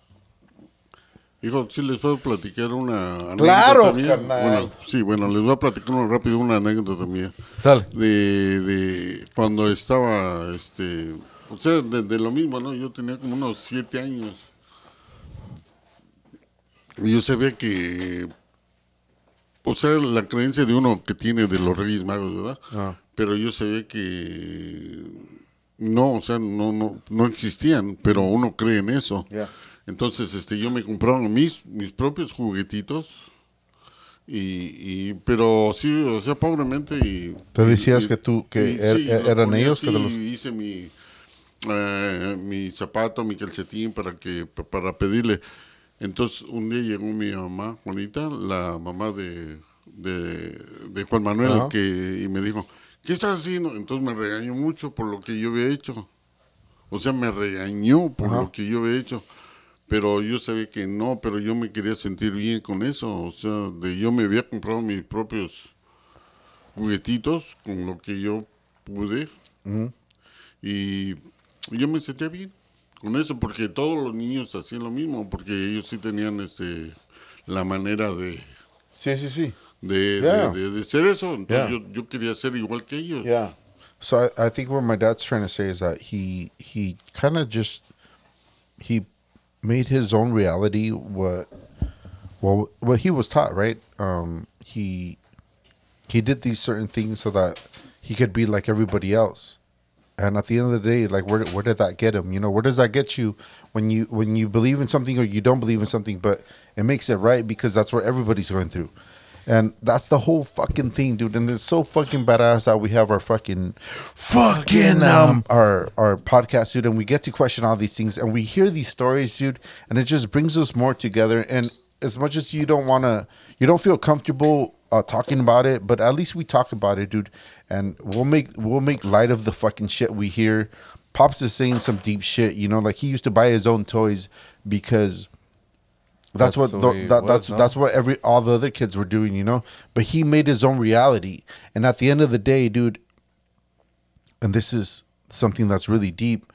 Hijo, sí les puedo platicar una anécdota Claro, mía? carnal. Bueno, sí, bueno, les voy a platicar una rápido una anécdota mía. Sale. De, de cuando estaba, este, o sea, de, de lo mismo, ¿no? Yo tenía como unos siete años. Y yo sabía que, o sea, la creencia de uno que tiene de los Reyes Magos, ¿verdad? Ah. Pero yo sabía que no, o sea, no, no, no existían, pero uno cree en eso. Yeah. Entonces, este, yo me compraron mis, mis propios juguetitos. Y, y, pero sí, o sea, pobremente y... Te decías y- que tú- que y er- los eran ellos que así, te los- hice mi, eh, mi zapato, mi calcetín para que para pedirle. Entonces, un día llegó mi mamá, Juanita, la mamá de, de, de Juan Manuel, Ajá. que, y me dijo, ¿qué estás haciendo? Entonces me regañó mucho por lo que yo había hecho. O sea, me regañó por Ajá. lo que yo había hecho. Pero yo sabía que no, pero yo me quería sentir bien con eso. O sea, de yo me había comprado mis propios juguetitos con lo que yo pude. Y yo me sentía bien con eso, porque todos los niños hacían lo mismo, porque ellos sí tenían este la manera de, Sí, sí, sí. de, Yeah. de, de- de ser eso. Entonces Yeah. yo, yo quería ser igual que ellos. Yeah. So I, I think what my dad's trying to say is that he he kind of just he made his own reality what well what he was taught right um he he did these certain things so that he could be like everybody else and at the end of the day like where where did that get him? You know where does that get you when you when you believe in something or you don't believe in something but it makes it right because that's what everybody's going through. And that's the whole fucking thing dude. And it's so fucking badass that we have our fucking fucking um our our podcast dude and we get to question all these things and we hear these stories dude and it just brings us more together. And as much as you don't want to you don't feel comfortable uh, talking about it but at least we talk about it dude. And we'll make we'll make light of the fucking shit we hear. Pops is saying some deep shit you know like he used to buy his own toys because that's, That's what the the, way it that, was, that's huh? that's what every all the other kids were doing you know? But he made his own reality. And at the end of the day dude and this is something that's really deep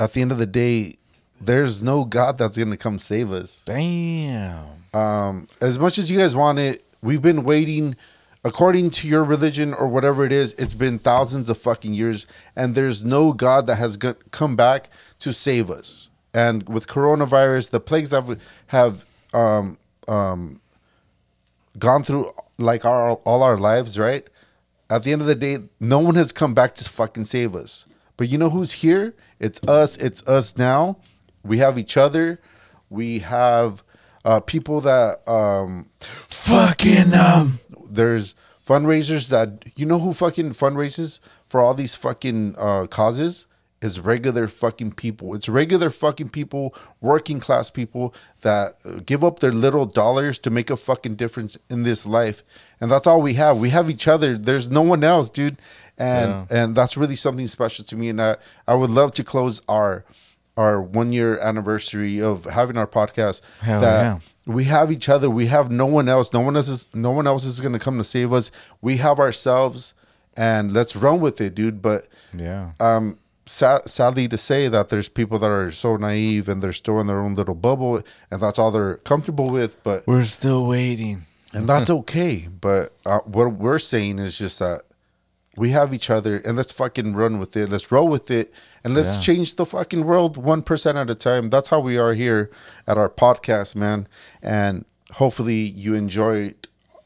at the end of the day there's no god that's gonna come save us. Damn. um, as much as you guys want it, we've been waiting. According to your religion or whatever it is, it's been thousands of fucking years, and there's no God that has come back to save us. And with coronavirus, the plagues that have um, um, gone through like our all our lives, right? At the end of the day, no one has come back to fucking save us. But you know who's here? It's us. It's us now. We have each other. We have uh, people that um, fucking um. There's fundraisers that you know who fucking fundraises for all these fucking uh, causes is regular fucking people. It's regular fucking people, working class people that give up their little dollars to make a fucking difference in this life. And that's all we have. We have each other. There's no one else, dude. And Yeah. and that's really something special to me. And I, I would love to close our our one year anniversary of having our podcast. Hell that yeah. we have each other. We have no one else. No one else is. No one else is gonna come to save us. We have ourselves, and let's run with it, dude. But Yeah. um, sad, sadly to say that there's people that are so naive and they're still in their own little bubble, and that's all they're comfortable with. But We're still waiting. and that's okay. But uh, what we're saying is just that we have each other, and let's fucking run with it. Let's roll with it, and let's Yeah. change the fucking world one percent at a time. That's how we are here at our podcast, man. And hopefully, you enjoyed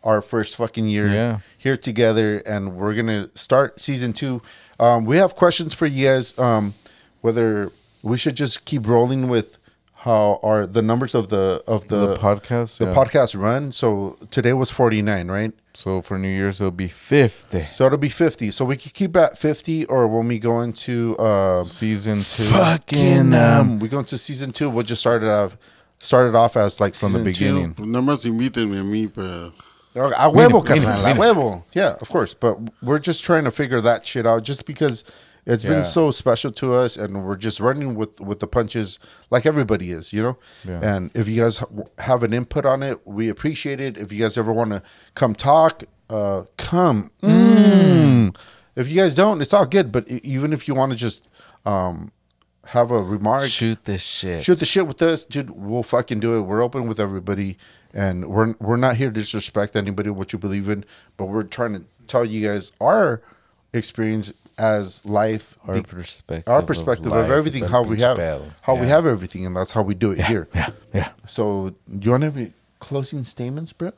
our first fucking year Yeah. here together, and we're gonna start season two. Um, we have questions for you guys. Um, whether we should just keep rolling with how are the numbers of the of the, The podcast, the yeah. podcast run. So today was forty nine, right? So for New Year's it'll be 50. So it'll be fifty. So we could keep at fifty, or when we go into um, Season 2. fucking um, we go into season two, we'll just start it off started off as like From the season beginning. Pues nada más invítenme a mí para... Two. Okay, A huevo, carnal, a huevo. Yeah, of course. But we're just trying to figure that shit out, just because it's Yeah. been so special to us, and we're just running with with the punches like everybody is, you know. Yeah. And if you guys have an input on it, we appreciate it. If you guys ever want to come talk, uh, come. Mm. If you guys don't, it's all good. But even if you want to just um, have a remark, Shoot this shit. shoot the shit with us, dude. We'll fucking do it. We're open with everybody, and we're we're not here to disrespect anybody what you believe in, but we're trying to tell you guys our experience as life, Our be- perspective our of perspective of, life, everything, how we have, pedo. how we have everything, and that's how we do it here. Yeah, yeah. So, do you want to have any closing statements, bro? I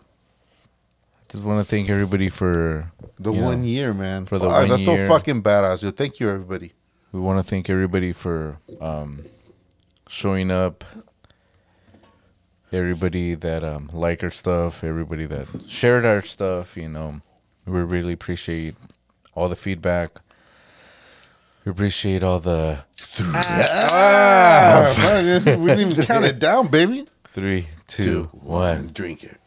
just want to thank everybody for The you know, one year, man. for the Fuck, one that's year. so fucking badass, dude. Thank you, everybody. We want to thank everybody for um, showing up. Everybody that um, like our stuff, everybody that shared our stuff, you know, we really appreciate all the feedback. We appreciate all the Ah, fuck, we didn't even count it down, baby. three, two, one. drink it.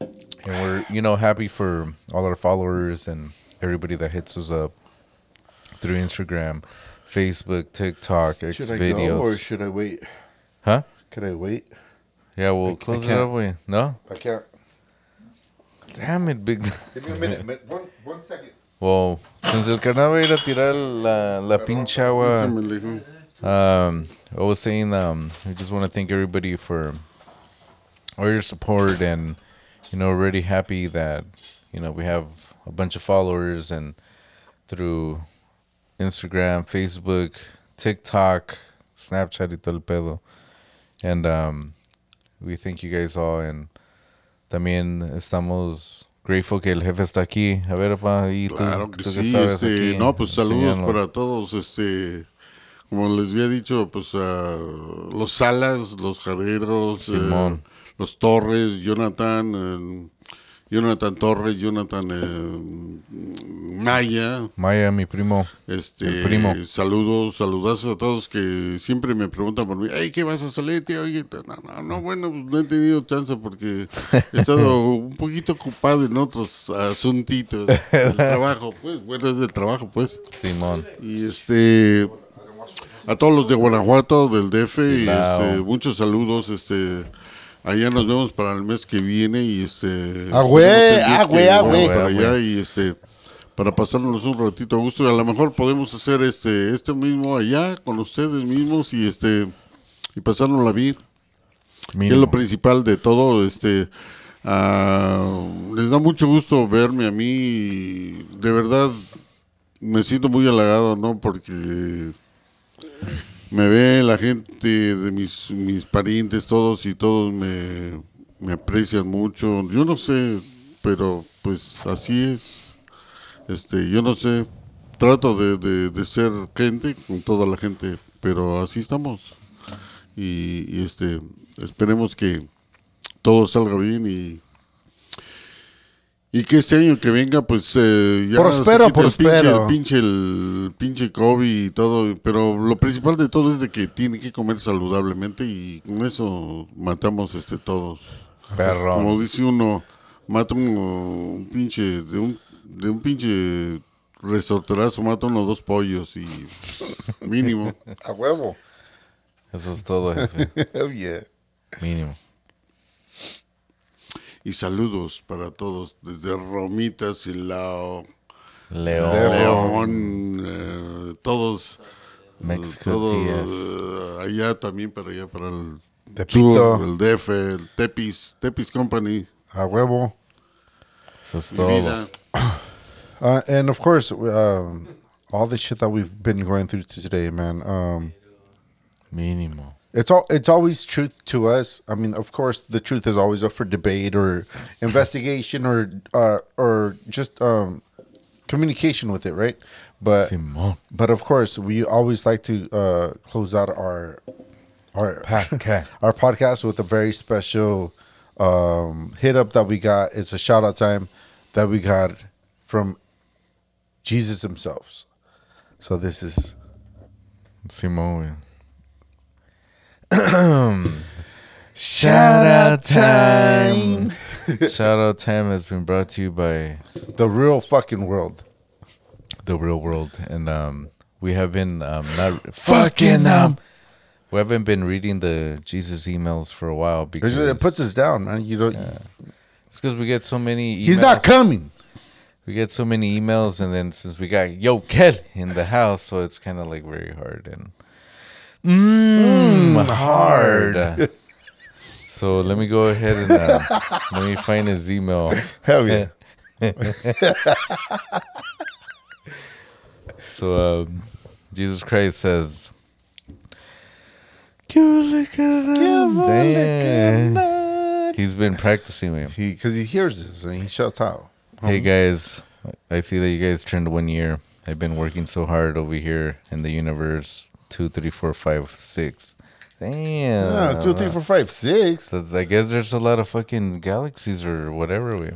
And we're, you know, happy for all our followers and everybody that hits us up through Instagram, Facebook, TikTok, X Should I videos. go or should I wait? huh? Can I wait? Yeah, we'll I close it can't. up. Wait, no? I can't. Damn it, big. Give me a minute. min- One, one second. Well, since el carnal va a ir a tirar la, la pinche agua, Échame, le digo. um, I was saying, um, I just want to thank everybody for all your support and, you know, really happy that, you know, we have a bunch of followers and through Instagram, Facebook, TikTok, Snapchat y todo el pedo. And um, we thank you guys all and también estamos grateful que el jefe está aquí. A ver, pa, y tú, Claro que tú sí, este, aquí, no, pues saludos para todos, este, como les había dicho, pues a los Salas, los Jareros, eh, los Torres, Jonathan, eh, Jonathan Torres, Jonathan eh, Maya, Maya, mi primo. este, El primo. saludos, saludazos a todos que siempre me preguntan por mí, hey, ¿qué vas a salir, tío? Oye, no, no, no, bueno, pues no he tenido chance porque he estado un poquito ocupado en otros asuntitos del trabajo, pues, bueno, es del trabajo, pues. Simón. Y este, a todos los de Guanajuato, del DF, y, este, muchos saludos, este, allá nos vemos para el mes que viene y este. Ah, güey, el día ah, güey, ah, güey. Para Ah, allá güey. y este, para pasárnoslos un ratito a gusto, y a lo mejor podemos hacer este, este mismo allá con ustedes mismos y este, y pasárnosla bien que es lo principal de todo. Este, ah, les da mucho gusto verme a mí. De verdad, me siento muy halagado, ¿no? Porque me ve la gente de mis, mis parientes, todos y todos me, me aprecian mucho. Yo no sé, pero pues así es. Este, yo no sé. Trato de, de, ser gente con toda la gente, pero así estamos y, y, este esperemos que todo salga bien y y que este año que venga pues eh, ya Prospero, se quite el pinche, prospero. el pinche el pinche COVID y todo pero lo principal de todo es de que tiene que comer saludablemente y con eso matamos este todos Perrón. como dice uno mata uno un pinche de un de un pinche resorterá su mata unos dos pollos y mínimo. A huevo. Eso es todo, jefe. Yeah. Mínimo. Y saludos para todos desde Romitas y Lao, León. León, eh, todos, Mexico todos eh, allá también para allá para el Tepito. sur, el DF, el Tepis, Tepis Company, A huevo. Eso es todo. Uh, and of course, um, all the shit that we've been going through today, man. Um, Mínimo. It's all it's always truth to us. I mean, of course, the truth is always up for debate or investigation or uh, or just um, communication with it, right? But but of course, we always like to uh, close out our our Podcast. our podcast with a very special um, hit up that we got. It's a shout out time that we got from Jesus himself. So this is Simón. Shout out time. Shout out time has been brought to you by The real fucking world. the real world, and um, we have been um not Fucking um. We haven't been reading the Jesus emails for a while because It puts us down, man. You don't. it's because we get so many. Emails. He's not coming. We get so many emails, and then since we got Yo Kel in the house, so it's kind of like very hard and mm, hard. so let me go ahead and uh, let me find his email. Hell yeah. So um, Jesus Christ says, Damn. He's been practicing him. He because he hears this and he shuts out. Hey guys, I see that you guys turned one year. I've been working so hard over here in the universe. Two, three, four, five, six. Damn. Ah, two, three, four, five, six. So I guess there's a lot of fucking galaxies or whatever we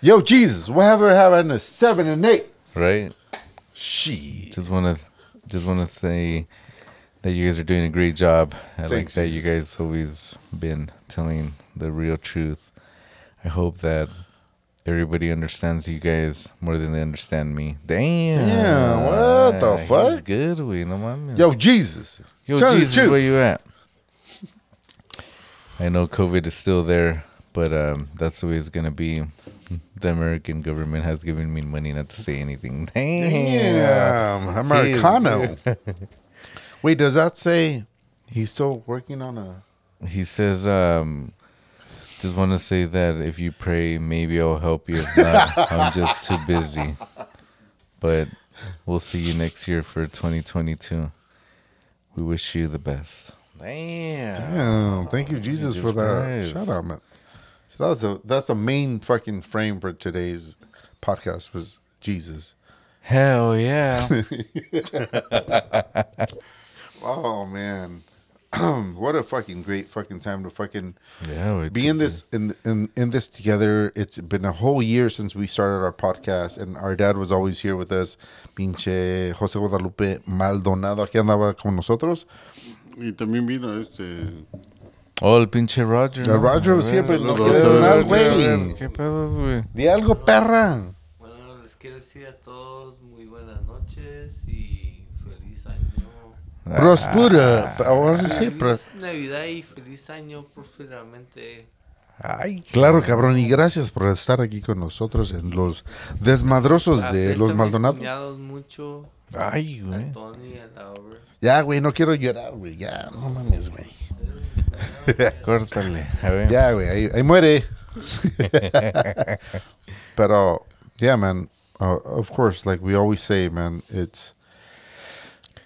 Yo, Jesus, whatever happened to seven and eight? right. She. Just wanna just wanna say that you guys are doing a great job. I like Thanks, that you guys always been telling the real truth. I hope that everybody understands you guys more than they understand me. Damn. Damn, what the He's fuck? good, we no mames. Yo, Jesus. Yo, tell Jesus, where you at? I know COVID is still there, but um, that's the way it's gonna be. The American government has given me money not to say anything. Damn. Damn, Americano. Wait, does that say he's still working on a? He says, um, just want to say that if you pray, maybe I'll help you. If not, I'm just too busy. But we'll see you next year for 2022. We wish you the best. Damn. Damn, thank you, Jesus, Jesus for that Christ. shout out, man. So that was a that's the main fucking frame for today's podcast was Jesus. Hell yeah. Oh man, what a fucking great fucking time to fucking yeah. we be in this in in in this together. It's been a whole year since we started our podcast, and our dad was always here with us. Pinche José Guadalupe Maldonado aquí andaba con nosotros. Y también vino este Oh, el pinche Roger. El Roger was here, pero no Saludos, quiere sonar, saludos, güey. ¿Qué pedos, güey? Di algo, perra. Bueno, les quiero decir a todos muy buenas noches y feliz año. Prospera. Ahora sí, Feliz Navidad y feliz año próximamente. Ay, Claro, cabrón, y gracias por estar aquí con nosotros en los desmadrosos de los Maldonados. mucho. ay, A güey. Tony, a Laura. Ya, güey, no quiero llorar, güey. Ya, no mames, güey. Córtale. A ver. Ya, güey, ahí, ahí muere. Pero, yeah, man. Uh, of course, like we always say, man, it's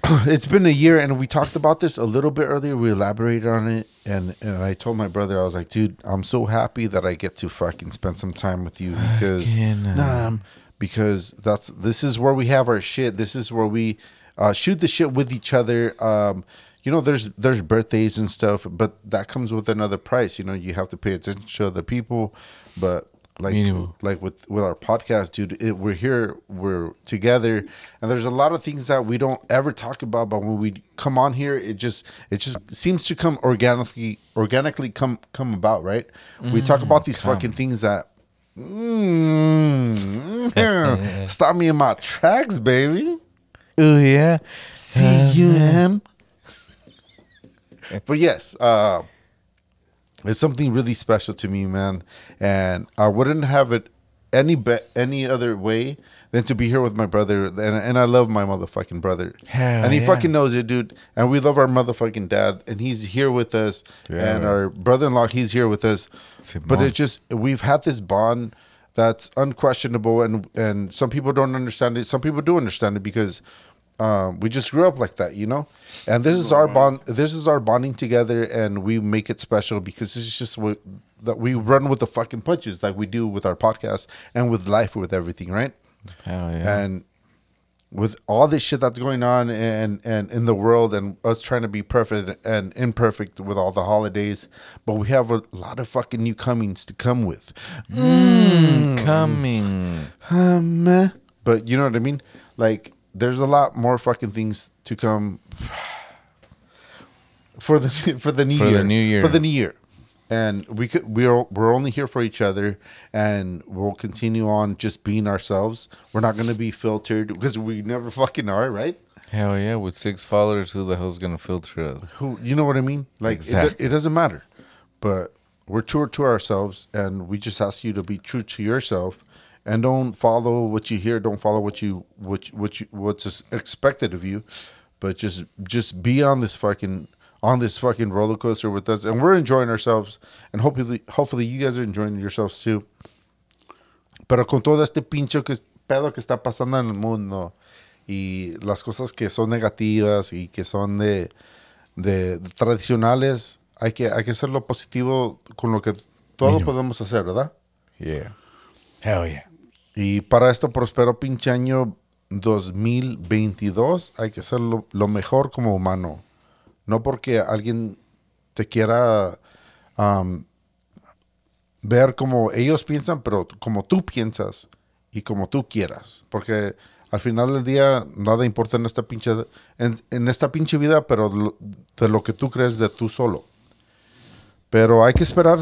it's been a year, and we talked about this a little bit earlier. We elaborated on it, and and I told my brother, I was like, dude, I'm so happy that I get to fucking spend some time with you because Fucking, uh, nah, I'm- because that's this is where we have our shit. This is where we uh, shoot the shit with each other. Um, you know, there's there's birthdays and stuff, but that comes with another price. You know, you have to pay attention to other people, but like Mínimo. like with with our podcast, dude, it, we're here, we're together, and there's a lot of things that we don't ever talk about. But when we come on here, it just it just seems to come organically organically come come about, right? we talk about these fucking things that Mm. Stop me in my tracks, baby. Oh yeah. C U M. But yes, uh, it's something really special to me, man, and I wouldn't have it any be- any other way than to be here with my brother, and, and I love my motherfucking brother, Hell and he yeah. fucking knows it, dude, and we love our motherfucking dad, and he's here with us, Yeah, and our brother-in-law, he's here with us, Simón. but it's just we've had this bond that's unquestionable, and and some people don't understand it, some people do understand it because um, we just grew up like that, you know. And this is our bond. This is our bonding together, and we make it special because this is just what that we run with the fucking punches, like we do with our podcast and with life, with everything, right? Hell yeah. And with all this shit that's going on and and in the world, and us trying to be perfect and imperfect with all the holidays, but we have a lot of fucking new comings to come with. Coming. Um, but you know what I mean? Like, there's a lot more fucking things to come for the for the new For the year. new year. For the new year. And we could we're we're only here for each other, and we'll continue on just being ourselves. We're not gonna be filtered because we never fucking are, right? Hell yeah. With six followers, who the hell's gonna filter us? Who you know what I mean? Like it, it doesn't matter, but we're true to ourselves, and we just ask you to be true to yourself, and don't follow what you hear. Don't follow what you what what you, what's expected of you, but just just be on this fucking on this fucking roller coaster with us, and we're enjoying ourselves, and hopefully hopefully you guys are enjoying yourselves too. Pero con todo este pincho que pedo que está pasando en el mundo y las cosas que son negativas y que son de, de tradicionales, hay que, hay que hacer lo positivo con lo que todo Mínimo. podemos hacer, ¿verdad? Yeah. Hell yeah. Y para esto prospero pinche año 2022 hay que hacer lo, lo mejor como humano. No porque alguien te quiera ver como ellos piensan, pero como tú piensas y como tú quieras. Porque al final del día nada importa en esta pinche, en, en esta pinche vida, pero lo- de lo que tú crees de tú solo. Pero hay que esperar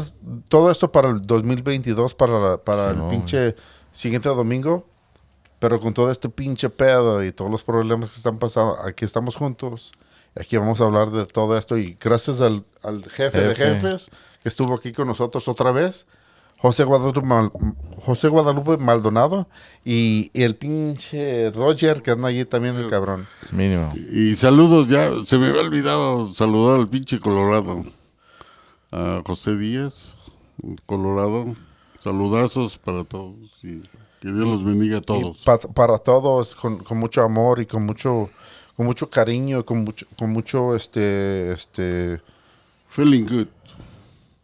todo esto para el 2022, para, para el pinche siguiente domingo. Pero con todo este pinche pedo y todos los problemas que están pasando, aquí estamos juntos. Aquí vamos a hablar de todo esto. Y gracias al, al jefe, de Jefe. jefes que estuvo aquí con nosotros otra vez, José Guadalupe, Mal- José Guadalupe Maldonado y, y el pinche Roger que anda allí también, el cabrón. Mínimo. Y saludos ya, se me había olvidado saludar al pinche Colorado. A José Díaz, Colorado. Saludazos para todos y que Dios los bendiga a todos. Pa- para todos, con, con mucho amor y con mucho, con mucho cariño, con mucho, con mucho, este, este, Feeling good.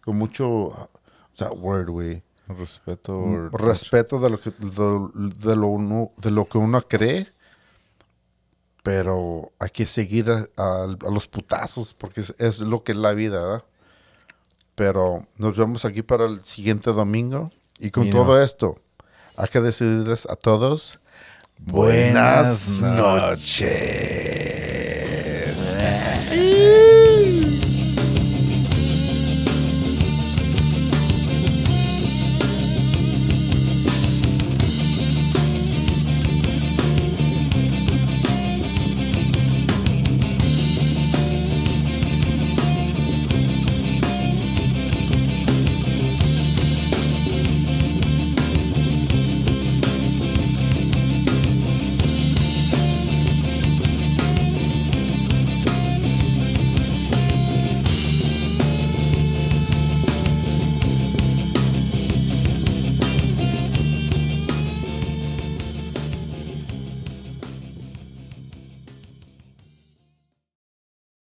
con mucho, what's that word, güey? Respeto. or- respeto de lo que de, de lo uno de lo que uno cree pero hay que seguir a, a- a los putazos porque es, es lo que es la vida ¿verdad? Pero nos vemos aquí para el siguiente domingo. Y con todo esto hay que decirles a todos Buenas buenas noches